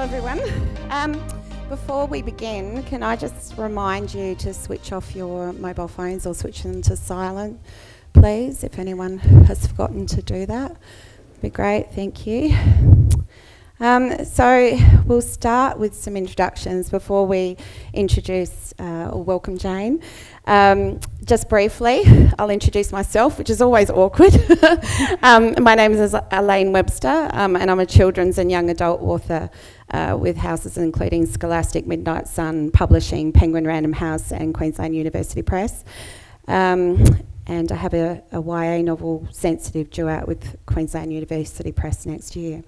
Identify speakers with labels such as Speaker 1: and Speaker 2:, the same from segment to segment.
Speaker 1: everyone. Um, before we begin, can I just remind you to switch off your mobile phones or switch them to silent, please, if anyone has forgotten to do that? Be great, thank you. Um, so we'll start with some introductions before we introduce uh, or welcome Jane. Um, just briefly, I'll introduce myself, which is always awkward. um, my name is Allayne Webster, um, and I'm a children's and young adult author uh, with houses including Scholastic, Midnight Sun, Publishing, Penguin Random House, and Queensland University Press. Um, and I have a, a YA novel, Sensitive, due out with Queensland University Press next year.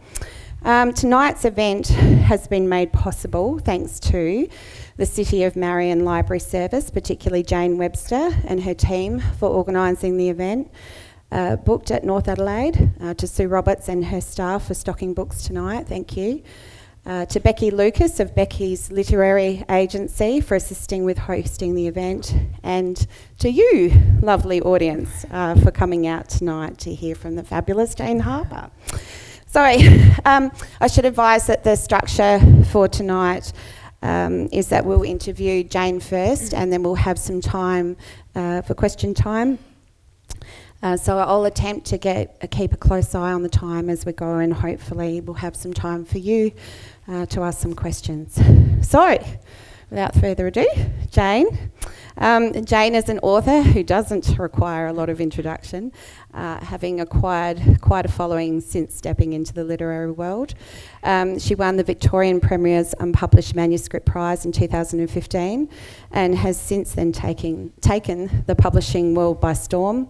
Speaker 1: Um, tonight's event has been made possible thanks to the City of Marion Library Service, particularly Jane Webster and her team for organising the event. Uh, booked at North Adelaide, uh, to Sue Roberts and her staff for stocking books tonight, thank you. Uh, to Becky Lucas of Becky's Literary Agency for assisting with hosting the event, and to you, lovely audience, uh, for coming out tonight to hear from the fabulous Jane Harper. Sorry, um, I should advise that the structure for tonight um, is that we'll interview Jane first and then we'll have some time uh, for question time. Uh, so I'll attempt to get uh, keep a close eye on the time as we go, and hopefully we'll have some time for you uh, to ask some questions. So, without further ado, Jane. Um, Jane is an author who doesn't require a lot of introduction, uh, having acquired quite a following since stepping into the literary world. Um, she won the Victorian Premier's Unpublished Manuscript Prize in 2015 and has since then taken, taken the publishing world by storm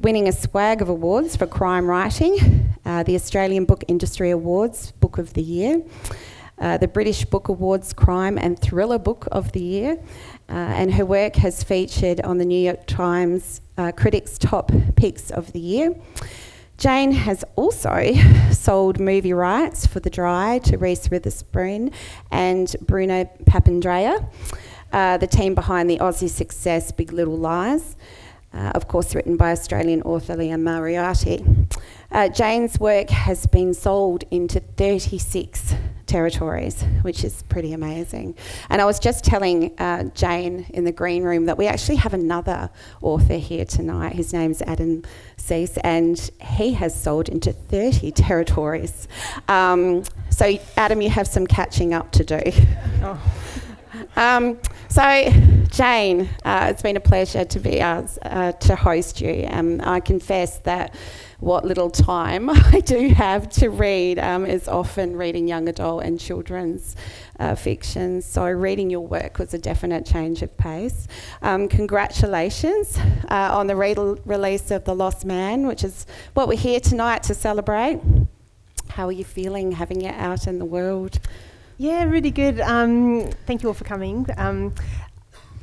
Speaker 1: winning a swag of awards for crime writing, uh, the Australian Book Industry Awards Book of the Year, uh, the British Book Awards Crime and Thriller Book of the Year, uh, and her work has featured on the New York Times uh, Critics' Top Picks of the Year. Jane has also sold movie rights for The Dry to Reese Witherspoon and Bruna Papandrea, uh, the team behind the Aussie success Big Little Lies. Uh, of course, written by Australian author Liane Moriarty. Uh, Jane's work has been sold into 36 territories, which is pretty amazing. And I was just telling uh, Jane in the green room that we actually have another author here tonight. His name's Adam Cease, and he has sold into 30 territories. Um, so, Adam, you have some catching up to do. Oh. Um, so, Jane, uh, it's been a pleasure to be uh, uh, to host you. Um, I confess that what little time I do have to read um, is often reading young adult and children's uh, fiction. So, reading your work was a definite change of pace. Um, congratulations uh, on the re- release of The Lost Man, which is what we're here tonight to celebrate. How are you feeling having it out in the world?
Speaker 2: Yeah, really good. Um, thank you all for coming. Um,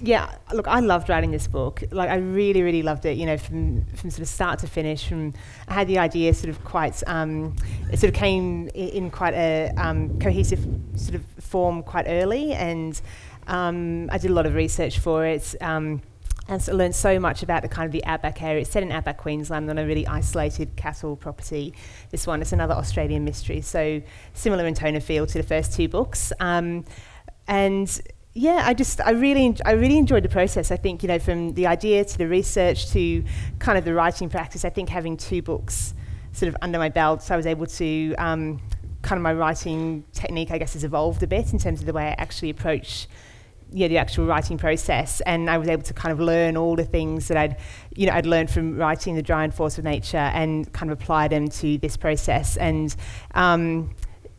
Speaker 2: yeah, look, I loved writing this book. Like, I really, really loved it. You know, from from sort of start to finish. From I had the idea sort of quite. Um, it sort of came in, quite a um, cohesive sort of form quite early, and um, I did a lot of research for it. Um, and so learned so much about the kind of the outback area. It's set in outback Queensland on a really isolated cattle property. This one is another Australian mystery, so similar in tone of feel to the first two books. Um, and yeah, I just I really I really enjoyed the process. I think you know from the idea to the research to kind of the writing practice. I think having two books sort of under my belt, so I was able to um, kind of my writing technique. I guess has evolved a bit in terms of the way I actually approach yeah, the actual writing process, and I was able to kind of learn all the things that I'd, you know, I'd learned from writing the Dry and Force of Nature, and kind of apply them to this process. And um,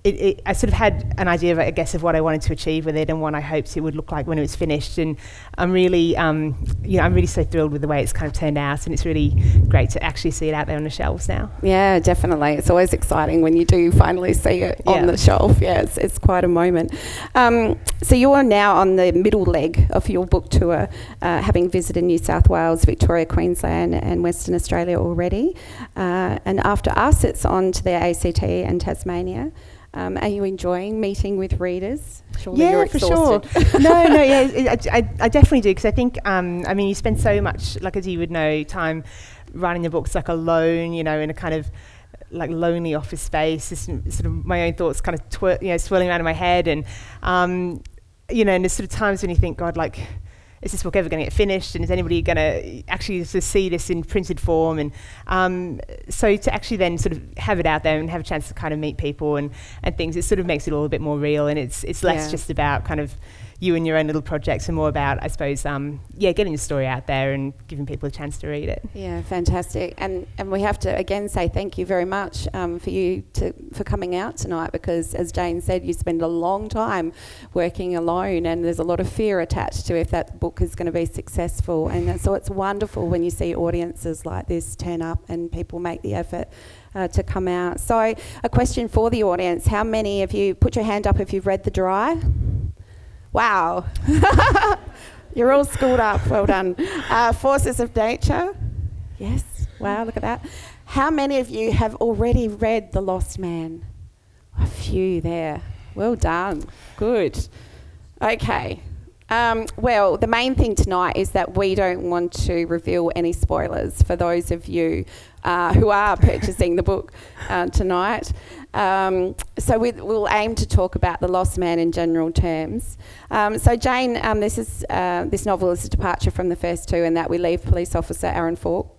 Speaker 2: it, it, I sort of had an idea, of, I guess, of what I wanted to achieve with it and what I hoped it would look like when it was finished. And I'm really, um, you know, I'm really so thrilled with the way it's kind of turned out, and it's really great to actually see it out there on the shelves now.
Speaker 1: Yeah, definitely. It's always exciting when you do finally see it yeah. on the shelf. Yeah, it's, it's quite a moment. Um, so you are now on the middle leg of your book tour, uh, having visited New South Wales, Victoria, Queensland, and Western Australia already. Uh, and after us, it's on to the ACT and Tasmania. Um, are you enjoying meeting with readers?
Speaker 2: Surely yeah, for sure. no, no, yeah, I, I, I definitely do because I think, um, I mean, you spend so much, like as you would know, time writing the books like alone, you know, in a kind of like lonely office space, just sort of my own thoughts kind of twir- you know swirling around in my head, and um, you know, and there's sort of times when you think, God, like is this book ever going to get finished? And is anybody going to actually sort of see this in printed form? And um, so to actually then sort of have it out there and have a chance to kind of meet people and, and things, it sort of makes it all a bit more real. And it's it's less
Speaker 1: Yeah.
Speaker 2: just about kind of you and your own little projects and more about, I suppose, um, yeah, getting your story out there and giving people a chance to read it.
Speaker 1: Yeah, fantastic. And and we have to again say thank you very much um, for you to for coming out tonight because as Jane said, you spend a long time working alone and there's a lot of fear attached to if that book is going to be successful. And so it's wonderful when you see audiences like this turn up and people make the effort. Uh, to come out. So, a question for the audience: How many of you put your hand up if you've read The Dry? Wow, you're all schooled up. Well done. Uh, Forces of Nature. Yes. Wow, look at that. How many of you have already read The Lost Man? A few there. Well done. Good. Okay. Um, well, the main thing tonight is that we don't want to reveal any spoilers for those of you uh, who are purchasing the book uh, tonight. Um, so we, we'll aim to talk about the lost man in general terms. Um, so Jane, um, this is uh, this novel is a departure from the first two, in that we leave police officer Aaron Falk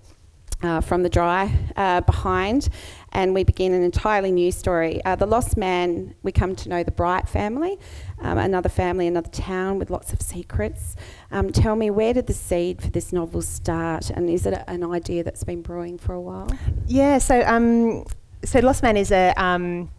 Speaker 1: uh, from the dry uh, behind, and we begin an entirely new story. Uh, the Lost Man, we come to know the Bright family, um, another family, another town with lots of secrets. Um, tell me, where did the seed for this novel start, and is it an idea that's been brewing for a while?
Speaker 2: Yeah, so um, so Lost Man is a um,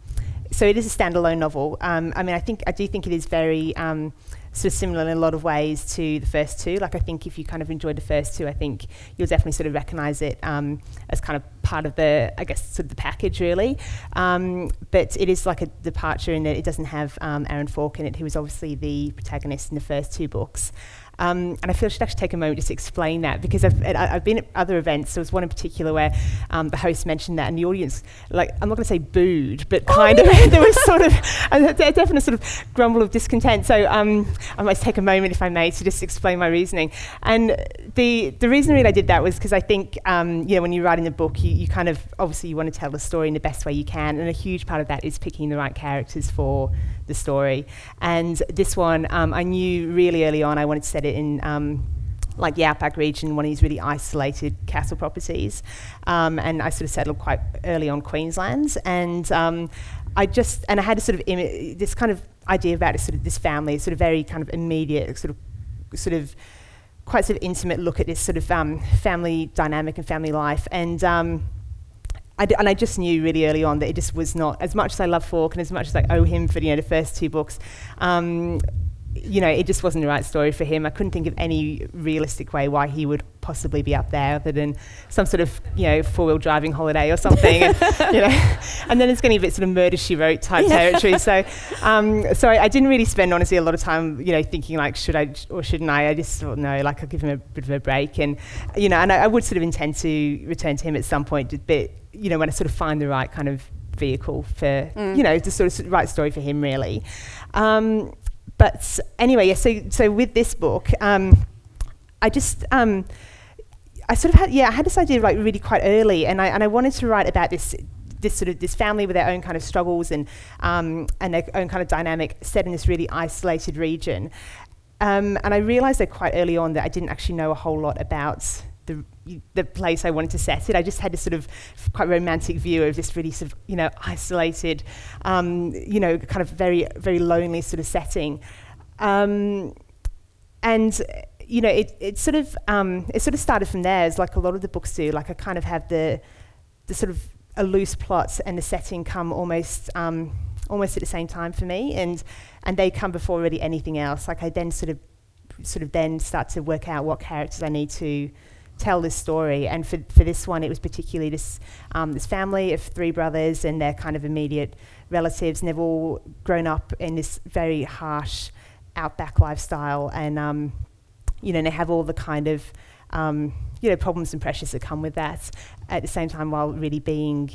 Speaker 2: so it is a standalone novel. Um, I mean, I think I do think it is very um, sort of similar in a lot of ways to the first two. Like, I think if you kind of enjoyed the first two, I think you'll definitely sort of recognise it um, as kind of part of the, I guess, sort of the package, really. Um, but it is like a departure in that it doesn't have um, Aaron Falk in it, who was obviously the protagonist in the first two books. Um, and I feel I should actually take a moment just to explain that because I've, I've been at other events. There was one in particular where um, the host mentioned that, and the audience, like, I'm not going to say booed, but kind of, there was sort of a, a definite sort of grumble of discontent. So um, I might take a moment, if I may, to just explain my reasoning. And the the reason really I did that was because I think, um, you know, when you're writing a book, you, you kind of obviously you want to tell the story in the best way you can, and a huge part of that is picking the right characters for the story. And this one, um, I knew really early on I wanted to set it in. Um, like the outback region, one of these really isolated cattle properties, um, and I sort of settled quite early on Queensland, and um, I just and I had a sort of Im- this kind of idea about this sort of this family, sort of very kind of immediate, sort of sort of quite sort of intimate look at this sort of um, family dynamic and family life, and. I d- and I just knew really early on that it just was not as much as I love Falk and as much as I owe him for you know the first two books. Um, you know, it just wasn't the right story for him. I couldn't think of any realistic way why he would possibly be up there other than some sort of, you know, four-wheel driving holiday or something. and, you know, and then it's getting a bit sort of murder she wrote type territory. So, um, so I, I didn't really spend honestly a lot of time, you know, thinking like should I or shouldn't I? I just thought no, like I'll give him a bit of a break, and you know, and I, I would sort of intend to return to him at some point, but you know, when I sort of find the right kind of vehicle for,
Speaker 1: Mm.
Speaker 2: you know, the sort of right story for him really. Um, but anyway, yeah. So so with this book, um, I just um, I sort of had yeah I had this idea like really quite early, and I and I wanted to write about this this sort of this family with their own kind of struggles and um, and their own kind of dynamic set in this really isolated region. Um, and I realised that quite early on that I didn't actually know a whole lot about the the place I wanted to set it. I just had this sort of quite romantic view of this really sort of you know isolated, um, you know, kind of very very lonely sort of setting. Um, and you know, it, it sort of um, it sort of started from there, as like a lot of the books do. Like I kind of have the the sort of a loose plot and the setting come almost um, almost at the same time for me, and and they come before really anything else. Like I then sort of sort of then start to work out what characters I need to tell this story. And for for this one, it was particularly this um, this family of three brothers and their kind of immediate relatives, and they've all grown up in this very harsh outback lifestyle, and um, you know, they have all the kind of um, you know problems and pressures that come with that. At the same time, while really being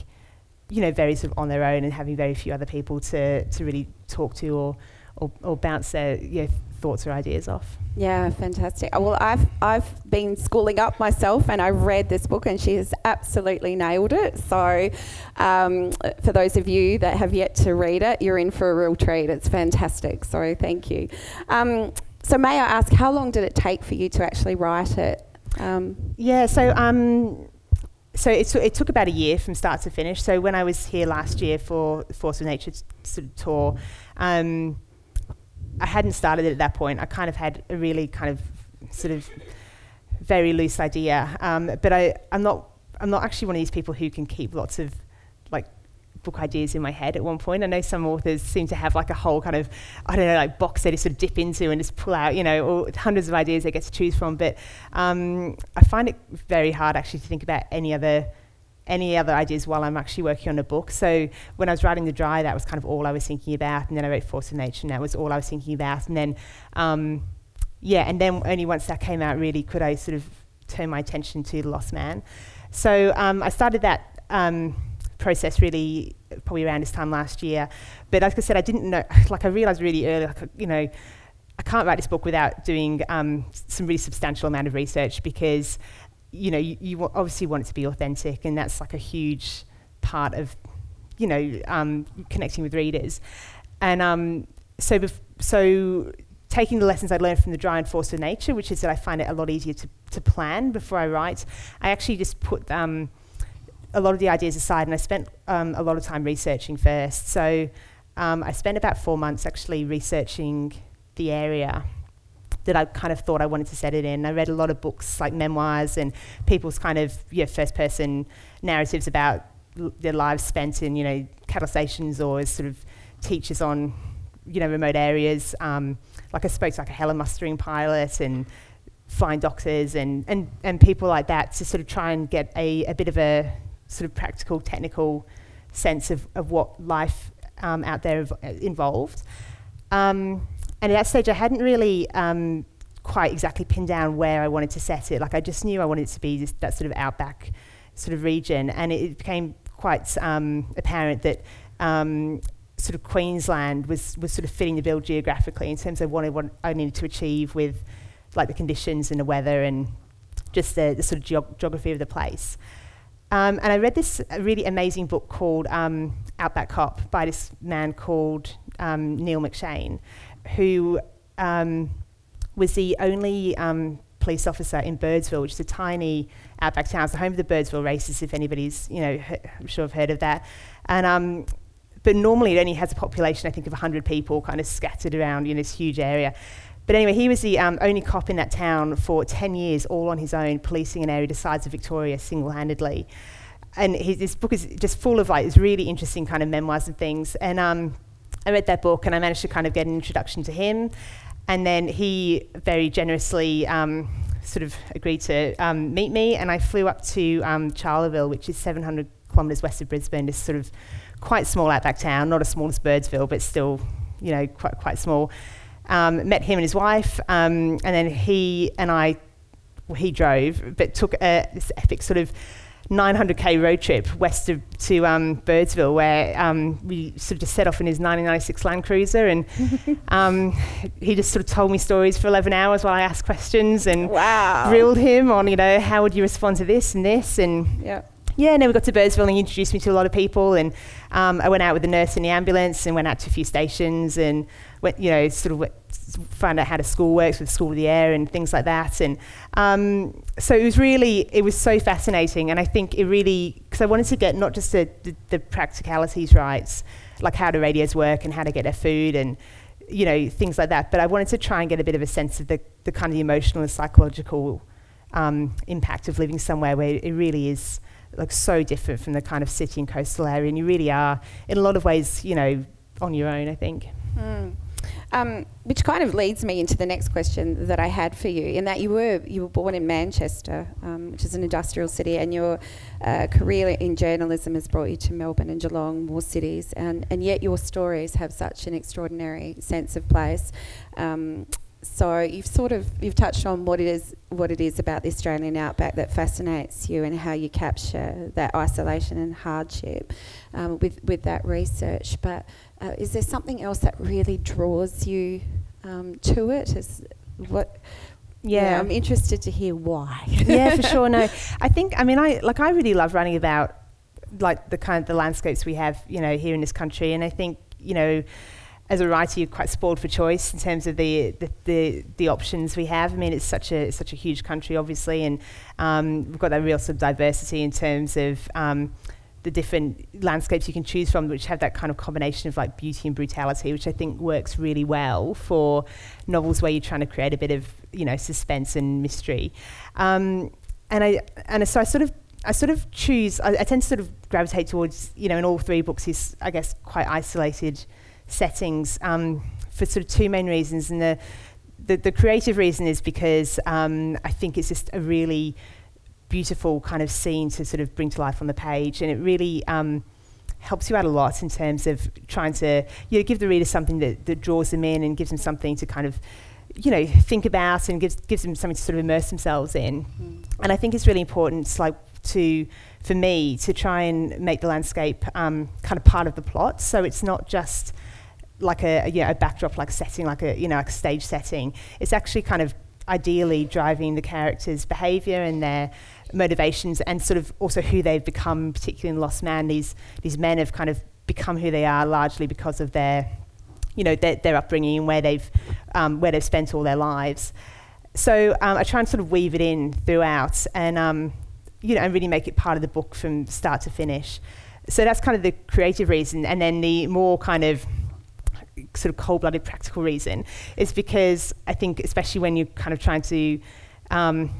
Speaker 2: you know very sort of on their own and having very few other people to to really talk to or or, or bounce their you know, thoughts or ideas off.
Speaker 1: Yeah, fantastic. Well, I've I've been schooling up myself, and I read this book, and she has absolutely nailed it. So, um, for those of you that have yet to read it, you're in for a real treat. It's fantastic. So, thank you. Um, so, may I ask, how long did it take for you to actually write it?
Speaker 2: Um, yeah. So. Um, so it, it took about a year from start to finish. So when I was here last year for Force of Nature sort of tour, um, I hadn't started it at that point. I kind of had a really kind of sort of very loose idea. Um, but I, I'm not I'm not actually one of these people who can keep lots of like book ideas in my head at one point. I know some authors seem to have like a whole kind of I don't know like box they just sort of dip into and just pull out you know or hundreds of ideas they get to choose from. But um, I find it very hard actually to think about any other any other ideas while I'm actually working on a book. So when I was writing The Dry, that was kind of all I was thinking about. And then I wrote Force of Nature, and that was all I was thinking about. And then, um, yeah, and then only once that came out, really, could I sort of turn my attention to The Lost Man. So um, I started that um, process really probably around this time last year. But like I said, I didn't know, like I realised really early, like, you know, I can't write this book without doing um, some really substantial amount of research because you know, you, you obviously want it to be authentic, and that's like a huge part of, you know, um, connecting with readers. And um, so, bef- so taking the lessons I learned from the dry and force of nature, which is that I find it a lot easier to, to plan before I write, I actually just put um, a lot of the ideas aside and I spent um, a lot of time researching first. So um, I spent about four months actually researching the area that I kind of thought I wanted to set it in. I read a lot of books like memoirs and people's kind of yeah, first person narratives about l- their lives spent in you know cattle stations or as sort of teachers on you know remote areas. Um, like I spoke to like a heli mustering pilot and flying doctors and, and, and people like that to sort of try and get a, a bit of a sort of practical, technical sense of, of what life um, out there involved. Um, and at that stage, I hadn't really um, quite exactly pinned down where I wanted to set it. Like I just knew I wanted it to be that sort of outback sort of region, and it, it became quite um, apparent that um, sort of Queensland was was sort of fitting the bill geographically in terms of what I, I needed to achieve with like the conditions and the weather and just the, the sort of geog- geography of the place. Um, and I read this really amazing book called um, Outback Cop by this man called um, Neale McShane, who um, was the only um, police officer in Birdsville, which is a tiny outback town. It's the home of the Birdsville races, if anybody's, you know, he- I'm sure have heard of that. And um, but normally it only has a population, I think, of 100 people kind of scattered around in this huge area. But anyway, he was the um, only cop in that town for 10 years, all on his own, policing an area the size of Victoria single handedly. And his, book is just full of like, this really interesting kind of memoirs and things. And um, I read that book and I managed to kind of get an introduction to him. And then he very generously um, sort of agreed to um, meet me, and I flew up to um, Charleville, which is 700 kilometres west of Brisbane, this sort of quite small outback town, not as small as Birdsville, but still, you know, quite, quite small. Um, met him and his wife, um, and then he and I, well, he drove, but took a, this epic sort of 900k road trip west of to um, Birdsville, where um, we sort of just set off in his 1996 Land Cruiser, and um, he just sort of told me stories for 11 hours while I asked questions and
Speaker 1: wow.
Speaker 2: grilled him on, you know, how would you respond to this and this, and
Speaker 1: Yep.
Speaker 2: yeah, and then we got to Birdsville and he introduced me to a lot of people, and um, I went out with the nurse in the ambulance and went out to a few stations and you know, sort of found out how the school works with School of the Air and things like that. And um, so it was really, it was so fascinating, and I think it really, because I wanted to get not just the, the, the practicalities right, like how do radios work and how to get their food and you know things like that, but I wanted to try and get a bit of a sense of the, the kind of the emotional and psychological um, impact of living somewhere where it really is like so different from the kind of city and coastal area, and you really are, in a lot of ways, you know, on your own. I think.
Speaker 1: Mm. Um, which kind of leads me into the next question that I had for you, in that you were you were born in Manchester, um, which is an industrial city, and your uh, career in journalism has brought you to Melbourne and Geelong, more cities, and, and yet your stories have such an extraordinary sense of place. Um, so you've sort of you've touched on what it is what it is about the Australian outback that fascinates you and how you capture that isolation and hardship um, with with that research. But uh, is there something else that really draws you um, to it? Is what?
Speaker 2: Yeah.
Speaker 1: I'm interested to hear why.
Speaker 2: yeah, for sure. No, I think I mean I like I really love running about like the kind of the landscapes we have, you know, here in this country, and I think you know. As a writer, you're quite spoiled for choice in terms of the, the, the, the options we have. I mean, it's such a it's such a huge country, obviously, and um, we've got that real sort of diversity in terms of um, the different landscapes you can choose from, which have that kind of combination of like beauty and brutality, which I think works really well for novels where you're trying to create a bit of you know suspense and mystery. Um, and I and so I sort of I sort of choose. I, I, tend to sort of gravitate towards you know in all three books is I guess quite isolated settings um, for sort of two main reasons, and the the, the creative reason is because um, I think it's just a really beautiful kind of scene to sort of bring to life on the page, and it really um, helps you out a lot in terms of trying to you know give the reader something that, that draws them in and gives them something to kind of you know think about and gives gives them something to sort of immerse themselves in. Mm. And I think it's really important, like to for me to try and make the landscape um, kind of part of the plot, so it's not just like a, a, you know, a backdrop like setting like a you know like a stage setting it's actually kind of ideally driving the characters behavior and their motivations and sort of also who they've become, particularly in Lost Man. These these men have kind of become who they are largely because of their, you know, their, their upbringing and where they've um, where they've spent all their lives. So um, I try and sort of weave it in throughout, and um, you know, and really make it part of the book from start to finish. So that's kind of the creative reason, and then the more kind of sort of cold-blooded practical reason is because I think, especially when you're kind of trying to um,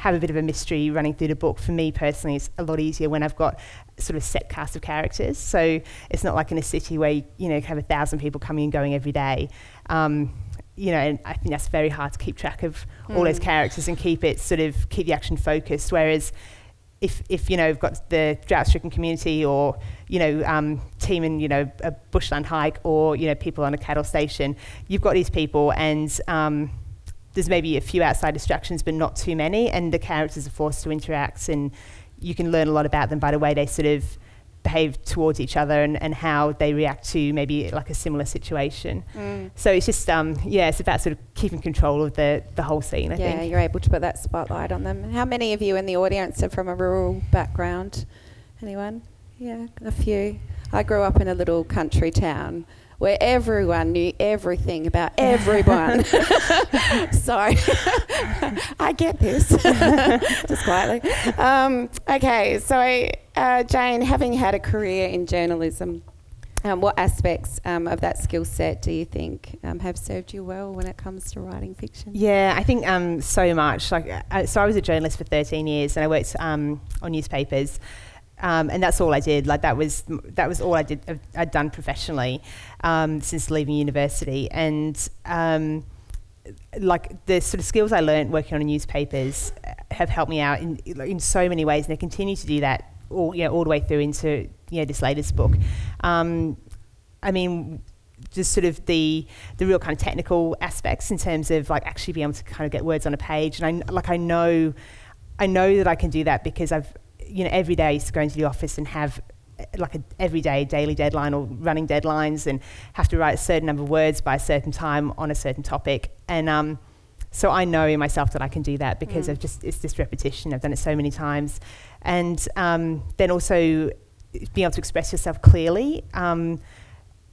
Speaker 2: have a bit of a mystery running through the book. For me personally, it's a lot easier when I've got sort of set cast of characters. So it's not like in a city where you, you know have a thousand people coming and going every day. Um, you know, and I think that's very hard to keep track of mm. all those hmm. characters and keep it sort of keep the action focused. Whereas if, if you know, you've got the drought-stricken community or, you know, um, team in, you know, a bushland hike or, you know, people on a cattle station, you've got these people and um, there's maybe a few outside distractions, but not too many, and the characters are forced to interact, and you can learn a lot about them by the way they sort of behave towards each other and, and how they react to maybe like a similar situation. Mm. So it's just um, yeah, it's about sort of keeping control of the the whole scene. I
Speaker 1: yeah,
Speaker 2: think.
Speaker 1: you're able to put that spotlight on them. How many of you in the audience are from a rural background? Anyone? Yeah, a few. I grew up in a little country town where everyone knew everything about everyone. so I get this, just quietly. Um, okay, so uh, Jane, having had a career in journalism, um, what aspects um, of that skill set do you think um, have served you well when it comes to writing fiction?
Speaker 2: Yeah, I think um, so much. Like, uh, so I was a journalist for 13 years, and I worked um, on newspapers. Um, and that's all I did. Like that was that was all I did. Uh, I'd done professionally um, since leaving university, and um, like the sort of skills I learned working on newspapers have helped me out in in so many ways, and they continue to do that all you know all the way through into you know this latest book. Um, I mean, just sort of the the real kind of technical aspects in terms of like actually being able to kind of get words on a page, and I like I know. I know that I can do that because I've you know, every day I used to go into the office and have eh, like a everyday daily deadline or running deadlines and have to write a certain number of words by a certain time on a certain topic. And um, so I know in myself that I can do that because mm. I've just it's just repetition. I've done it so many times, and um, then also being able to express yourself clearly. Um,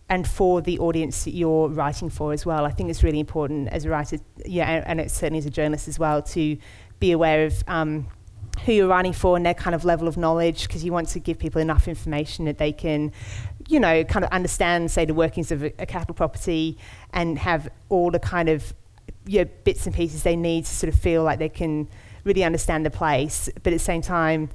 Speaker 2: and for the audience that you're writing for as well, I think it's really important as a writer, yeah, and, and it's certainly as a journalist as well, to be aware of um, who you're writing for and their kind of level of knowledge because you want to give people enough information that they can, you know, kind of understand, say, the workings of a, a capital property and have all the kind of you know, bits and pieces they need to sort of feel like they can really understand the place. But at the same time,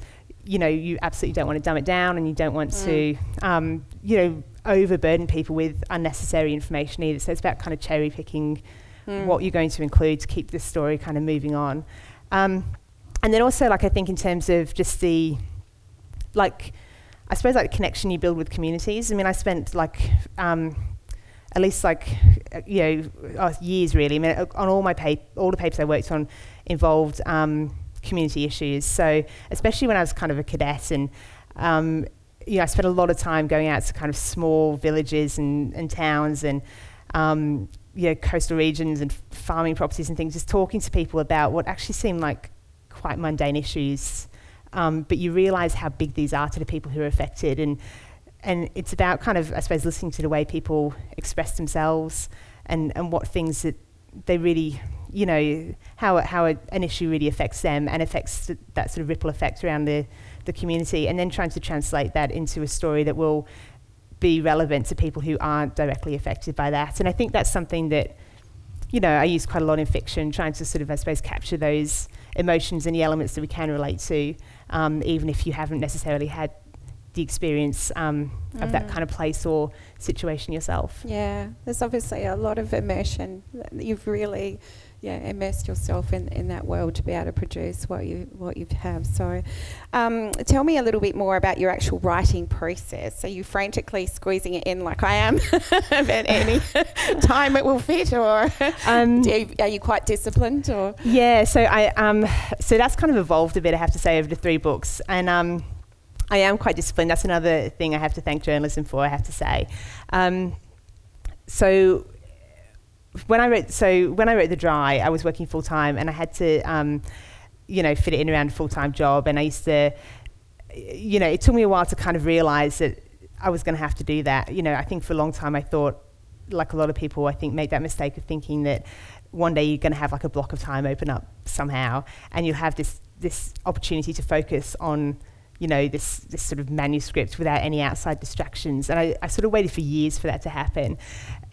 Speaker 2: you know, you absolutely don't want to dumb it down and you don't want mm. to, um, you know, overburden people with unnecessary information either. So it's about kind of cherry picking mm. what you're going to include to keep the story kind of moving on. Um, and then also like I think in terms of just the like I suppose like the connection you build with communities. I mean, I spent like um, at least like you know uh, years really. I mean, uh, on all my pap- all the papers I worked on involved um, community issues. So especially when I was kind of a cadet and um, you know, I spent a lot of time going out to kind of small villages and, and towns and um, you know, coastal regions and farming properties and things, just talking to people about what actually seemed like quite mundane issues. Um, but you realise how big these are to the people who are affected, and and it's about kind of I suppose listening to the way people express themselves and and what things that they really you know how how a, an issue really affects them and affects th- that sort of ripple effect around the the community, and then trying to translate that into a story that will be relevant to people who aren't directly affected by that. And I think that's something that, you know, I use quite a lot in fiction, trying to sort of, I suppose, capture those emotions and the elements that we can relate to, um, even if you haven't necessarily had the experience um, mm. of that mm. kind of place or situation yourself.
Speaker 1: Yeah, there's obviously a lot of immersion. You've really yeah, immersed yourself in, in that world to be able to produce what you what you have. So, um, tell me a little bit more about your actual writing process. Are you frantically squeezing it in like I am at any time it will fit, or um, you, are you quite disciplined? Or
Speaker 2: yeah, so I um, so that's kind of evolved a bit. I have to say over the three books, and um, I am quite disciplined. That's another thing I have to thank journalism for. I have to say. Um, so when I wrote so when I wrote The Dry, I was working full time and I had to um, you know fit it in around a full time job. And I used to you know it took me a while to kind of realize that I was going to have to do that. You know, I think for a long time I thought, like a lot of people, I think made that mistake of thinking that one day you're going to have like a block of time open up somehow, and you'll have this this opportunity to focus on you know, this, this sort of manuscript without any outside distractions. And I, I sort of waited for years for that to happen.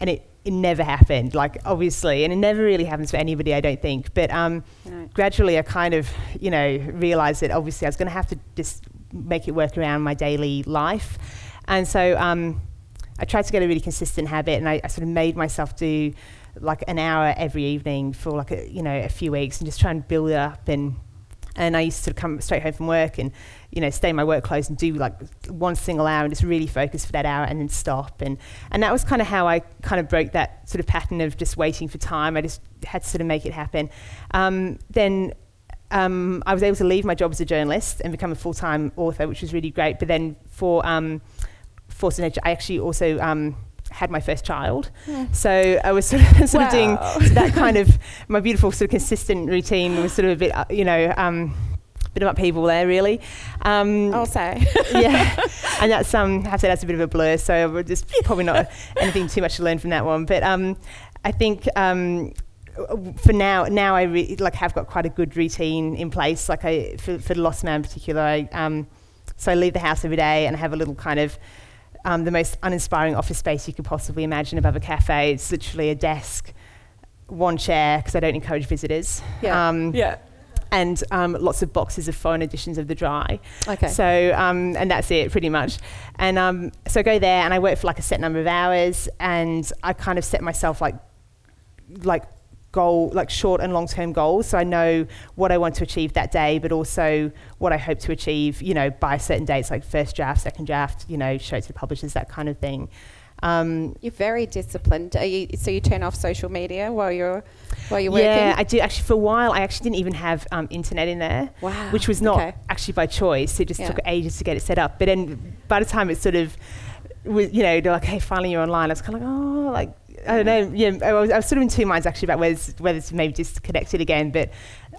Speaker 2: And it, it never happened, like obviously, and it never really happens for anybody, I don't think. But um, gradually, I kind of, you know, realised that obviously I was going to have to just make it work around my daily life, and so um, I tried to get a really consistent habit, and I, I, sort of made myself do like an hour every evening for like a, you know a few weeks, and just try and build it up and and I used to come straight home from work and, you know, stay in my work clothes and do like one single hour and just really focus for that hour and then stop. And, and that was kind of how I kind of broke that sort of pattern of just waiting for time. I just had to sort of make it happen. Um, then um, I was able to leave my job as a journalist and become a full time author, which was really great. But then for um, Force and Nature, I actually also um, had my first child. Yeah. So I was sort of, sort wow. of doing that kind of my beautiful sort of consistent routine was sort of a bit, uh, you know, um, bit of upheaval there really.
Speaker 1: Um, I'll say.
Speaker 2: yeah, and that's um, I have to say that's a bit of a blur. So we're just probably not anything too much to learn from that one. But um, I think. Um, for now, now I re- like have got quite a good routine in place. Like I, for, for the Lost Man in particular, I, um, so I leave the house every day and I have a little kind of um, the most uninspiring office space you could possibly imagine above a cafe. It's literally a desk, one chair, because I don't encourage visitors.
Speaker 1: Yeah. Um, yeah.
Speaker 2: And um, lots of boxes of phone editions of the dry.
Speaker 1: Okay.
Speaker 2: So, um, and that's it pretty much. And um, so I go there and I work for like a set number of hours, and I kind of set myself like, like goal, like short and long term goals. So I know what I want to achieve that day, but also what I hope to achieve, you know, by certain dates, like first draft, second draft, you know, show it to the publishers, that kind of thing.
Speaker 1: Um, you're very disciplined. You, so you turn off social media while you're while you're working.
Speaker 2: Yeah, I do. Actually, for a while, I actually didn't even have um, internet in there.
Speaker 1: Wow.
Speaker 2: Which was not okay. actually by choice. It just yeah. took ages to get it set up. But then by the time it sort of was, you know, they're like, hey, finally you're online. I was kind of like, oh, like I don't know. Yeah, I was, I was, sort of in two minds actually about whether whether to maybe just connect it again, but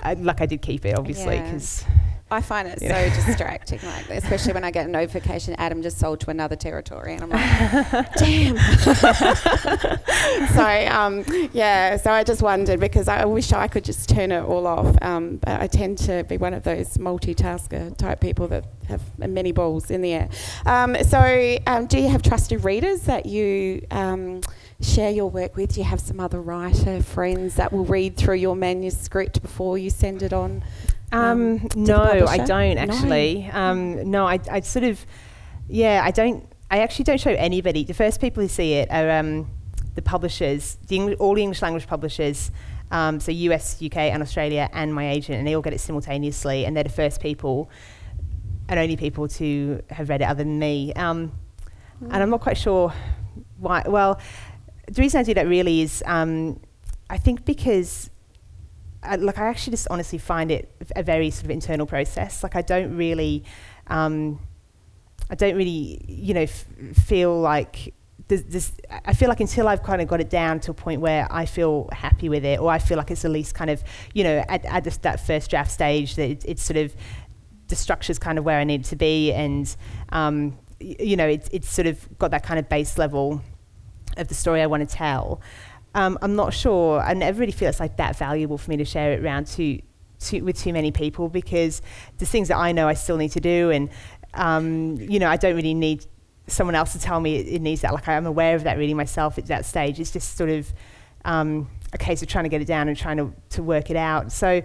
Speaker 2: I, like I did keep it obviously because. Yeah.
Speaker 1: I find it yeah. so distracting, like especially when I get a notification Adam just sold to another territory, and I'm like, damn. so um, yeah, so I just wondered because I wish I could just turn it all off, um, but I tend to be one of those multitasker type people that have many balls in the air. Um, so um, do you have trusted readers that you? Um, share your work with? Do you have some other writer friends that will read through your manuscript before you send it on?
Speaker 2: Um, um, no, I don't actually. No, um, no I, I sort of, yeah, I don't. I actually don't show anybody. The first people who see it are um, the publishers, the all the English language publishers. Um, so US, UK, and Australia, and my agent, and they all get it simultaneously, and they're the first people and only people to have read it other than me. Um, mm. And I'm not quite sure why. Well, the reason I do that really is um, I think because I, like I actually just honestly find it a very sort of internal process. Like I don't really, um, I don't really, you know, f- feel like there's, I feel like until I've kind of got it down to a point where I feel happy with it, or I feel like it's at least kind of, you know, at, at this, that first draft stage, that it, it's sort of the structure's kind of where I need to be, and um, y- you know, it's it's sort of got that kind of base level of the story I want to tell. Um, I'm not sure. I never really feel it's like that valuable for me to share it around to, to with too many people because there's things that I know I still need to do, and um, you know, I don't really need someone else to tell me it, it needs that. Like I'm aware of that really myself at that stage. It's just sort of um, a case of trying to get it down and trying to, to work it out. So,